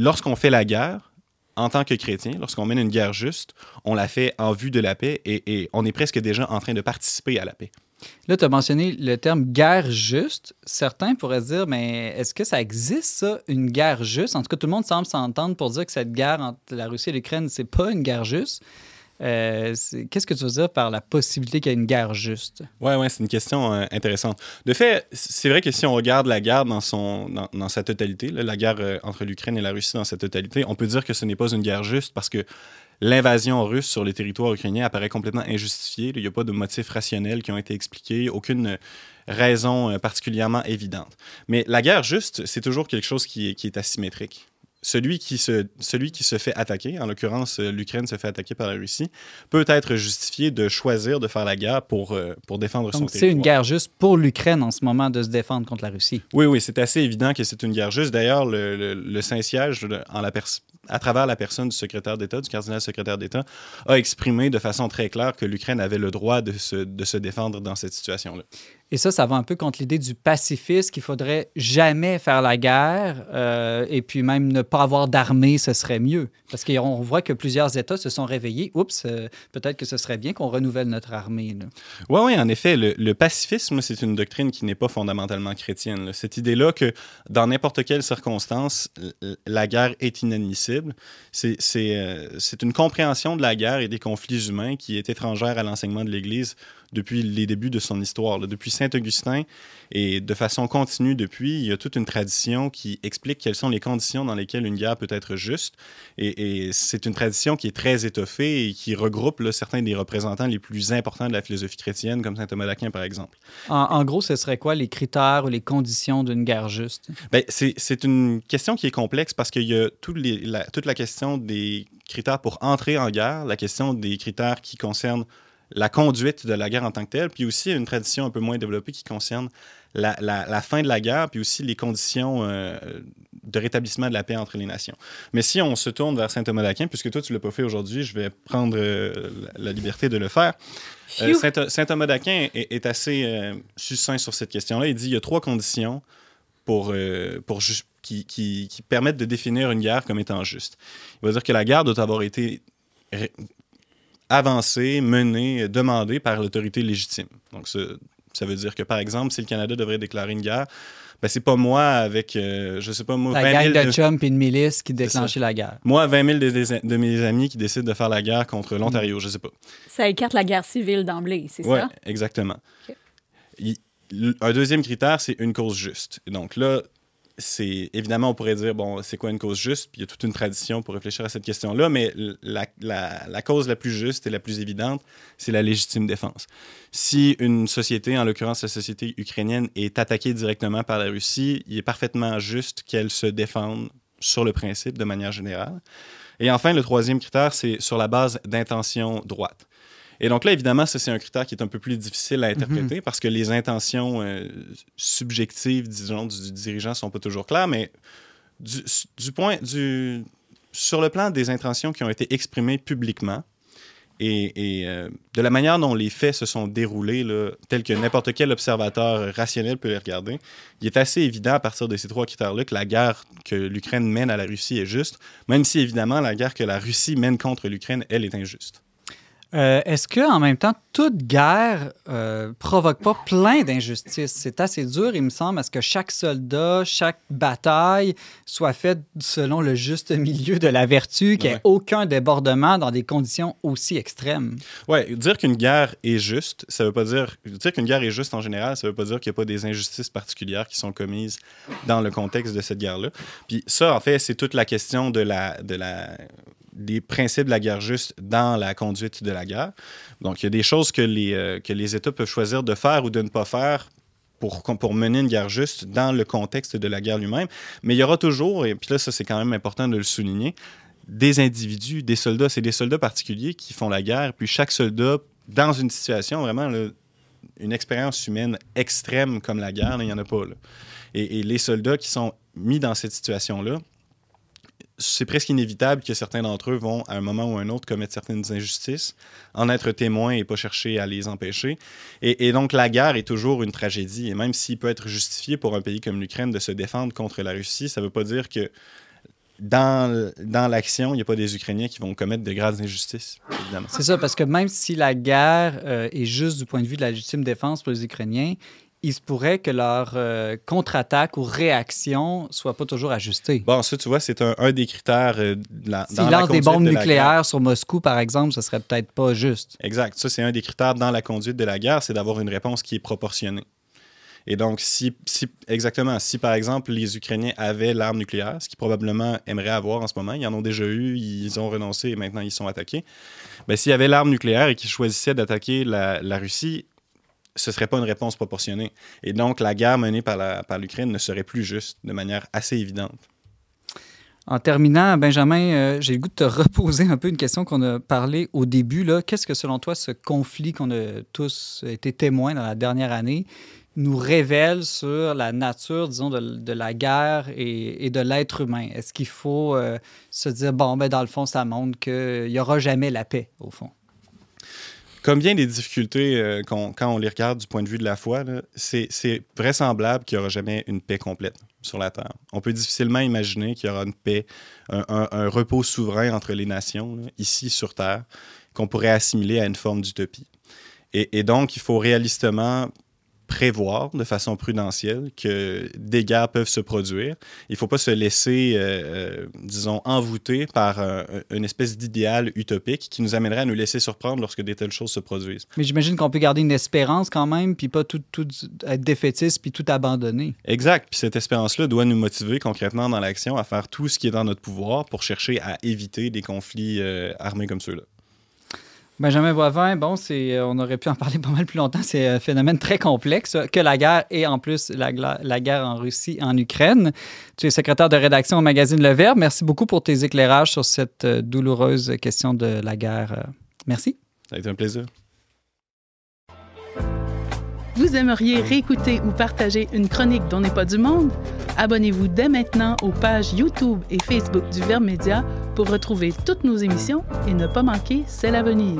lorsqu'on fait la guerre, en tant que chrétien, lorsqu'on mène une guerre juste, on la fait en vue de la paix et, on est presque déjà en train de participer à la paix. Là, tu as mentionné le terme guerre juste. Certains pourraient dire, mais est-ce que ça existe, ça, une guerre juste? En tout cas, tout le monde semble s'entendre pour dire que cette guerre entre la Russie et l'Ukraine, c'est pas une guerre juste. Euh, Qu'est-ce que tu veux dire par la possibilité qu'il y ait une guerre juste? Ouais, ouais, c'est une question euh, intéressante. De fait, c'est vrai que si on regarde la guerre dans, son, dans, sa totalité, la guerre euh, entre l'Ukraine et la Russie dans sa totalité, on peut dire que ce n'est pas une guerre juste parce que l'invasion russe sur les territoires ukrainiens apparaît complètement injustifiée. Il n'y a pas de motifs rationnels qui ont été expliqués, aucune raison particulièrement évidente. Mais la guerre juste, c'est toujours quelque chose qui est asymétrique. Celui qui, se, celui qui se fait attaquer, en l'occurrence euh, l'Ukraine se fait attaquer par la Russie, peut être justifié de choisir de faire la guerre pour, euh, pour défendre son Donc, territoire. c'est une guerre juste pour l'Ukraine en ce moment de se défendre contre la Russie. Oui, oui, c'est assez évident que c'est une guerre juste. D'ailleurs, le, le- le Saint-Siège, en la à travers la personne du secrétaire d'État, du cardinal secrétaire d'État, a exprimé de façon très claire que l'Ukraine avait le droit de se, de se défendre dans cette situation-là. Et ça, ça va un peu contre l'idée du pacifisme, qu'il faudrait jamais faire la guerre euh, et puis même ne pas avoir d'armée, ce serait mieux. Parce qu'on voit que plusieurs États se sont réveillés. Oups, euh, peut-être que ce serait bien qu'on renouvelle notre armée. Oui, oui, en effet, le, pacifisme, c'est une doctrine qui n'est pas fondamentalement chrétienne. Cette idée-là que dans n'importe quelle circonstance, la guerre est inadmissible, euh, c'est une compréhension de la guerre et des conflits humains qui est étrangère à l'enseignement de l'Église depuis les débuts de son histoire. là. Depuis Saint-Augustin et de façon continue depuis, il y a toute une tradition qui explique quelles sont les conditions dans lesquelles une guerre peut être juste. Et, et c'est une tradition qui est très étoffée et qui regroupe là, certains des représentants les plus importants de la philosophie chrétienne, comme saint Thomas d'Aquin, par exemple. En, en gros, ce serait quoi les critères ou les conditions d'une guerre juste? Ben, c'est une question qui est complexe parce qu'il y a tous les- la- toute la question des critères pour entrer en guerre, la question des critères qui concernent la conduite de la guerre en tant que telle, puis aussi une tradition un peu moins développée qui concerne la, la- la fin de la guerre, puis aussi les conditions euh, de rétablissement de la paix entre les nations. Mais si on se tourne vers saint Thomas d'Aquin, puisque toi tu l'as pas fait aujourd'hui, je vais prendre euh, la, liberté de le faire. Euh, saint, saint Thomas d'Aquin est, est assez succinct sur cette question-là. Il dit il y a trois conditions pour, pour qui, qui- qui permettent de définir une guerre comme étant juste. Il va dire que la guerre doit avoir été avancée, menée, demandée par l'autorité légitime. Donc, ça, ça veut dire que, par exemple, si le Canada devrait déclarer une guerre, ben, c'est pas moi avec, euh, je sais pas, moi, La 20 gang 000 de chums et une milice qui déclenchait la guerre. moi, 20 000 de, de- de mes amis qui décident de faire la guerre contre l'Ontario, je sais pas. Ça écarte la guerre civile d'emblée, c'est Oui, ça? exactement. Il- l- un deuxième critère, c'est une cause juste. Et donc là, c'est évidemment, on pourrait dire, bon, c'est quoi une cause juste? Puis il y a toute une tradition pour réfléchir à cette question-là, mais la- la cause la plus juste et la plus évidente, c'est la légitime défense. Si une société, en l'occurrence la société ukrainienne, est attaquée directement par la Russie, il est parfaitement juste qu'elle se défende sur le principe de manière générale. Et enfin, le troisième critère, c'est sur la base d'intention droite. Et donc là, évidemment, ça, c'est un critère qui est un peu plus difficile à interpréter parce que les intentions euh, subjectives, disons, du dirigeant sont pas toujours claires, mais du, du point, du, sur le plan des intentions qui ont été exprimées publiquement et, et, euh, de la manière dont les faits se sont déroulés, là, tel que n'importe quel observateur rationnel peut les regarder, il est assez évident à partir de ces trois critères-là que la guerre que l'Ukraine mène à la Russie est juste, même si évidemment la guerre que la Russie mène contre l'Ukraine, elle, est injuste. Euh, Est-ce que en même temps, toute guerre euh, provoque pas plein d'injustices? C'est assez dur, il me semble, à ce que chaque soldat, chaque bataille soit faite selon le juste milieu de la vertu, qu'il n'y ait Ouais. aucun débordement dans des conditions aussi extrêmes. Ouais, dire qu'une guerre est juste, ça veut pas dire dire qu'une guerre est juste en général, ça veut pas dire qu'il n'y a pas des injustices particulières qui sont commises dans le contexte de cette guerre-là. Puis ça, en fait, c'est toute la question de la de la des principes de la guerre juste dans la conduite de la guerre. Donc, il y a des choses que les, euh, que les États peuvent choisir de faire ou de ne pas faire pour, pour mener une guerre juste dans le contexte de la guerre lui-même. Mais il y aura toujours, et puis là, ça, c'est quand même important de le souligner, des individus, des soldats. C'est des soldats particuliers qui font la guerre. Puis chaque soldat, dans une situation vraiment, une expérience humaine extrême comme la guerre, il n'y en a pas. et les soldats qui sont mis dans cette situation-là, c'est presque inévitable que certains d'entre eux vont, à un moment ou à un autre, commettre certaines injustices, en être témoins et pas chercher à les empêcher. Et, donc, la guerre est toujours une tragédie. Et même s'il peut être justifié pour un pays comme l'Ukraine de se défendre contre la Russie, ça ne veut pas dire que dans, dans l'action, il n'y a pas des Ukrainiens qui vont commettre de graves injustices, évidemment. C'est ça, parce que même si la guerre euh, est juste du point de vue de la légitime défense pour les Ukrainiens, il se pourrait que leur euh, contre-attaque ou réaction soit pas toujours ajustée. Bon, ça, tu vois, c'est un, un des critères euh, de la, dans S'ils la lancent des bombes de la guerre. nucléaires sur Moscou, par exemple, ce serait peut-être pas juste. Exact. Ça, c'est un des critères dans la conduite de la guerre, c'est d'avoir une réponse qui est proportionnée. Et donc, si, si- exactement, si par exemple les Ukrainiens avaient l'arme nucléaire, ce qu'ils probablement aimeraient avoir en ce moment, ils en ont déjà eu, ils ont renoncé et maintenant ils sont attaqués. Ben, s'il y avait l'arme nucléaire et qu'ils choisissaient d'attaquer la, la Russie, ce serait pas une réponse proportionnée. Et donc, la guerre menée par l'Ukraine ne serait plus juste de manière assez évidente. En terminant, Benjamin, euh, j'ai le goût de te reposer un peu une question qu'on a parlé au début. Qu'est-ce que, selon toi, ce conflit qu'on a tous été témoins dans la dernière année nous révèle sur la nature, disons, de, de la guerre et, et de l'être humain? Est-ce qu'il faut euh, se dire, bon, ben, dans le fond, ça montre qu'il n'y aura jamais la paix, au fond? Comme bien des difficultés, euh, quand on les regarde du point de vue de la foi, c'est vraisemblable qu'il n'y aura jamais une paix complète sur la Terre. On peut difficilement imaginer qu'il y aura une paix, un, repos souverain entre les nations, ici sur Terre, qu'on pourrait assimiler à une forme d'utopie. Et donc, il faut réalistement prévoir de façon prudentielle que des guerres peuvent se produire. Il ne faut pas se laisser, euh, euh, disons, envoûter par euh, une espèce d'idéal utopique qui nous amènerait à nous laisser surprendre lorsque des telles choses se produisent. Mais j'imagine qu'on peut garder une espérance quand même, puis pas tout, tout être défaitiste, puis tout abandonner. Exact. Puis cette espérance-là doit nous motiver concrètement dans l'action à faire tout ce qui est dans notre pouvoir pour chercher à éviter des conflits euh, armés comme ceux-là. Benjamin Boivin, bon, c'est, euh, on aurait pu en parler pas mal plus longtemps. C'est un phénomène très complexe euh, que la guerre et en plus la, la guerre en Russie, en Ukraine. Tu es secrétaire de rédaction au magazine Le Verbe. Merci beaucoup pour tes éclairages sur cette euh, douloureuse question de la guerre. Merci. Ça a été un plaisir. Vous aimeriez réécouter ou partager une chronique dont n'est pas du monde? Abonnez-vous dès maintenant aux pages YouTube et Facebook du Verbe Média pour retrouver toutes nos émissions et ne pas manquer C'est l'avenir.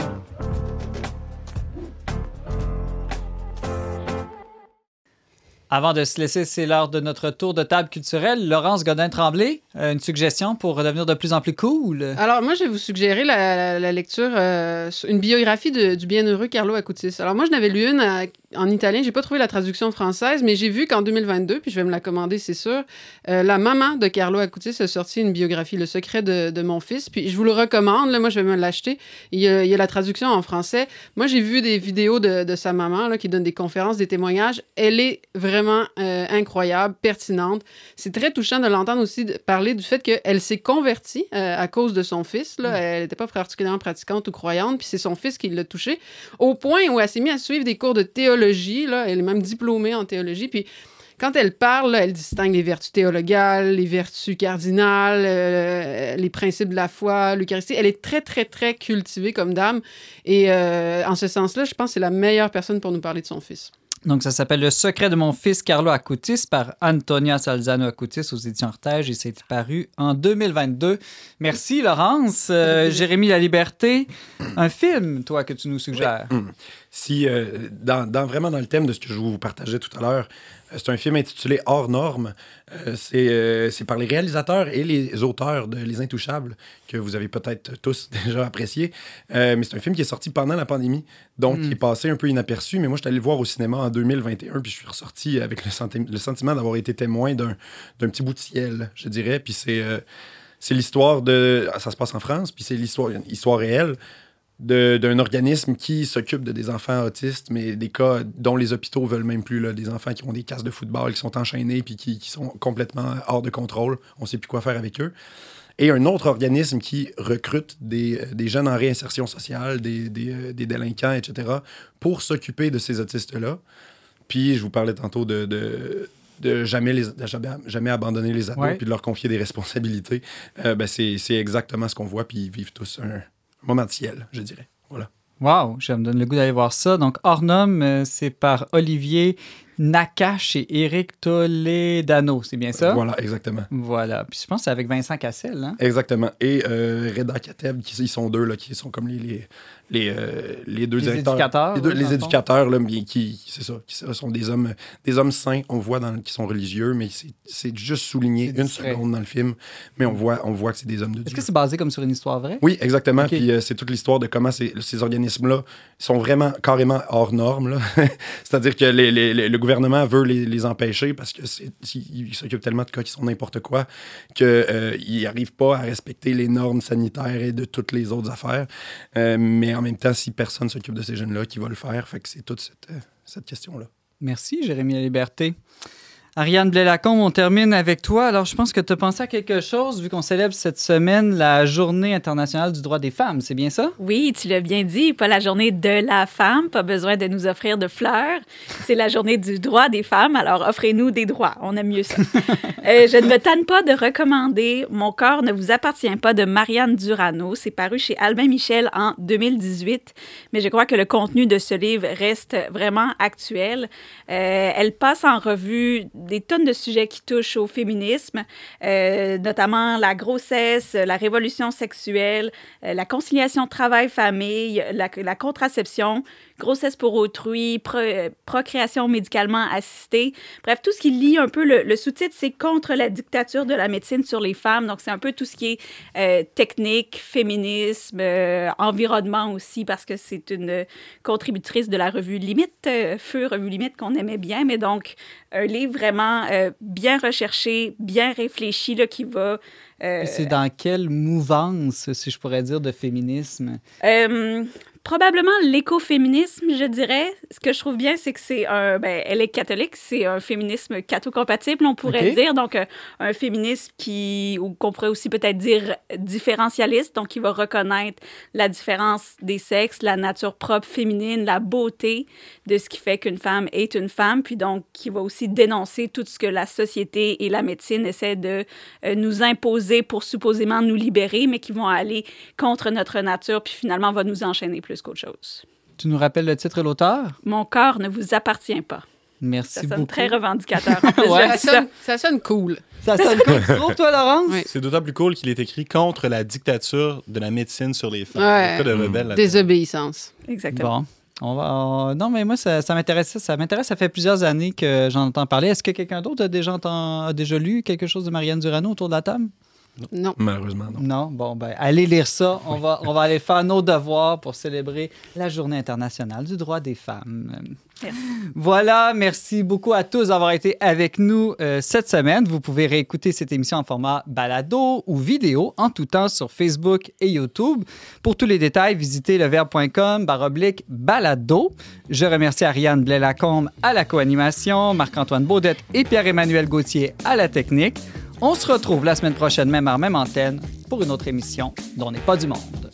Avant de se laisser, c'est l'heure de notre tour de table culturelle. Laurence Godin-Tremblay, euh, une suggestion pour devenir de plus en plus cool? Alors, moi, je vais vous suggérer la, la- la lecture, euh, sur- une biographie de- du bienheureux Carlo Acutis. Alors, moi, je n'avais lu une euh, en italien. J'ai pas trouvé la traduction française, mais j'ai vu qu'en 2022, puis je vais me la commander, c'est sûr, euh, la maman de Carlo Acutis a sorti une biographie, Le secret de, de mon fils. Puis je vous le recommande. Là, moi, je vais me l'acheter. Il y, a, il y a la traduction en français. Moi, j'ai vu des vidéos de, de sa maman là, qui donne des conférences, des témoignages. Elle est vraiment euh, incroyable, pertinente. C'est très touchant de l'entendre aussi de- parler du fait qu'elle s'est convertie euh, à cause de son fils. Là. Elle n'était pas particulièrement pratiquante ou croyante, puis c'est son fils qui l'a touchée, au point où elle s'est mise à suivre des cours de théologie. Là. Elle est même diplômée en théologie. Puis quand elle parle, là, elle distingue les vertus théologales, les vertus cardinales, euh, les principes de la foi, l'Eucharistie. Elle est très, très, très cultivée comme dame. Et euh, en ce sens-là, je pense que c'est la meilleure personne pour nous parler de son fils. Donc, ça s'appelle Le secret de mon fils Carlo Acutis par Antonia Salzano Acutis aux éditions Artege et c'est paru en 2022. Merci, Laurence. Euh, Jérémy La Liberté, un film, toi, que tu nous suggères. Si, euh, dans, dans- vraiment dans le thème de ce que je vous partageais tout à l'heure, euh, c'est un film intitulé Hors normes. Euh, c'est euh, c'est par les réalisateurs et les auteurs de Les Intouchables, que vous avez peut-être tous déjà apprécié. Euh, mais c'est un film qui est sorti pendant la pandémie, donc Mm. qui est passé un peu inaperçu. Mais moi, je suis allé le voir au cinéma en 2021, puis je suis ressorti avec le, senti- le sentiment d'avoir été témoin d'un d'un petit bout de ciel, je dirais. Puis c'est c'est l'histoire de. Ça se passe en France, puis c'est l'histoire une histoire réelle d'un organisme qui s'occupe de des enfants autistes, mais des cas dont les hôpitaux veulent même plus, là, des enfants qui ont des casques de football, qui sont enchaînés, puis qui, qui sont complètement hors de contrôle. On ne sait plus quoi faire avec eux. Et un autre organisme qui recrute des, des jeunes en réinsertion sociale, des, des, euh, des délinquants, etc., pour s'occuper de ces autistes-là. Puis, je vous parlais tantôt de, de, de jamais, les, de jamais, jamais abandonner les ados, puis de leur confier des responsabilités. Euh, ben, c'est exactement ce qu'on voit, puis ils vivent tous un moment de ciel, je dirais. Voilà. Wow, ça me donne le goût d'aller voir ça. Donc, Normes, euh, c'est par Olivier Nakache et Eric Toledano, c'est bien ça? Voilà, exactement. Voilà. Puis je pense que c'est avec Vincent Cassel, hein? Exactement. Et euh, Reda Kateb, qui, ils sont deux, là, qui sont comme les, les, les, euh, les deux Les directeurs. éducateurs, Les, deux- les éducateurs, là, qui, c'est ça, qui sont des hommes, des hommes saints, on voit, dans, qui sont religieux, mais c'est- juste souligné une discret. seconde dans le film, mais on voit, on voit que c'est des hommes de Est-ce Dieu. que c'est basé comme sur une histoire vraie? Oui, exactement. Ok. Puis euh, c'est toute l'histoire de comment ces, ces organismes-là sont vraiment carrément hors normes. C'est-à-dire que les- le gouvernement veut les, empêcher parce que c'est- ils s'occupent tellement de cas qui sont n'importe quoi qu'ils n'arrivent pas à respecter les normes sanitaires et de toutes les autres affaires. Euh, mais en même temps, si personne s'occupe de ces jeunes-là, qui va le faire? Fait que c'est toute cette, euh, cette question-là. Merci, Jérémy La Liberté. Ariane Blais-Lacombe, on termine avec toi. Alors, je pense que tu as pensé à quelque chose vu qu'on célèbre cette semaine la Journée internationale du droit des femmes. C'est bien ça? Oui, tu l'as bien dit, pas la journée de la femme, pas besoin de nous offrir de fleurs. C'est la journée du droit des femmes, alors offrez-nous des droits. On aime mieux ça. Euh, je ne me tanne pas de recommander Mon corps ne vous appartient pas de Marianne Durano. C'est paru chez Albin Michel en 2018, mais je crois que le contenu de ce livre reste vraiment actuel. Euh, elle passe en revue des tonnes de sujets qui touchent au féminisme, euh, notamment la grossesse, la révolution sexuelle, euh, la conciliation travail-famille, la, la, contraception, grossesse pour autrui, pro, euh, procréation médicalement assistée. Bref, tout ce qui lie un peu le, le sous-titre, c'est contre la dictature de la médecine sur les femmes. Donc, c'est un peu tout ce qui est euh, technique, féminisme, euh, environnement aussi, parce que c'est une contributrice de la revue Limite, Feu, revue Limite qu'on aimait bien. Mais donc, un livre vraiment bien recherché, bien réfléchi, là, qui va euh, c'est dans quelle mouvance, si je pourrais dire, de féminisme? Euh, probablement l'écoféminisme, je dirais. Ce que je trouve bien, c'est que c'est un. Ben, elle est catholique, c'est un féminisme catho-compatible, on pourrait okay. dire. Donc, un, un, féminisme qui. ou qu'on pourrait aussi peut-être dire différentialiste, donc qui va reconnaître la différence des sexes, la nature propre féminine, la beauté de ce qui fait qu'une femme est une femme, puis donc qui va aussi dénoncer tout ce que la société et la médecine essaient de euh, nous imposer pour supposément nous libérer, mais qui vont aller contre notre nature, puis finalement va nous enchaîner plus qu'autre chose. Tu nous rappelles le titre et l'auteur? Mon corps ne vous appartient pas. Merci ça sonne beaucoup. très revendicateur. ouais, ça, sonne, ça, sonne, cool. Ça sonne cool. Tu trouves, toi, Laurence? Oui. C'est d'autant plus cool qu'il est écrit contre la dictature de la médecine sur les femmes. Ouais. De rebelle Désobéissance. Exactement. Bon. On va, on... Non, mais moi, ça, ça m'intéresse. Ça m'intéresse. Ça fait plusieurs années que j'en entends parler. Est-ce que quelqu'un d'autre a déjà, entend... a déjà lu quelque chose de Marianne Durano autour de la table? Non. Malheureusement, non. Non, bon, ben, allez lire ça. On, oui. va, on va aller faire nos devoirs pour célébrer la Journée internationale du droit des femmes. Merci. Voilà, merci beaucoup à tous d'avoir été avec nous euh, cette semaine. Vous pouvez réécouter cette émission en format balado ou vidéo en tout temps sur Facebook et YouTube. Pour tous les détails, visitez leverbe.com baroblique balado. Je remercie Ariane Blais-Lacombe à la co-animation, Marc-Antoine Baudette et Pierre-Emmanuel Gauthier à la technique. On se retrouve la semaine prochaine, même heure, même antenne, pour une autre émission dont n'est pas du monde.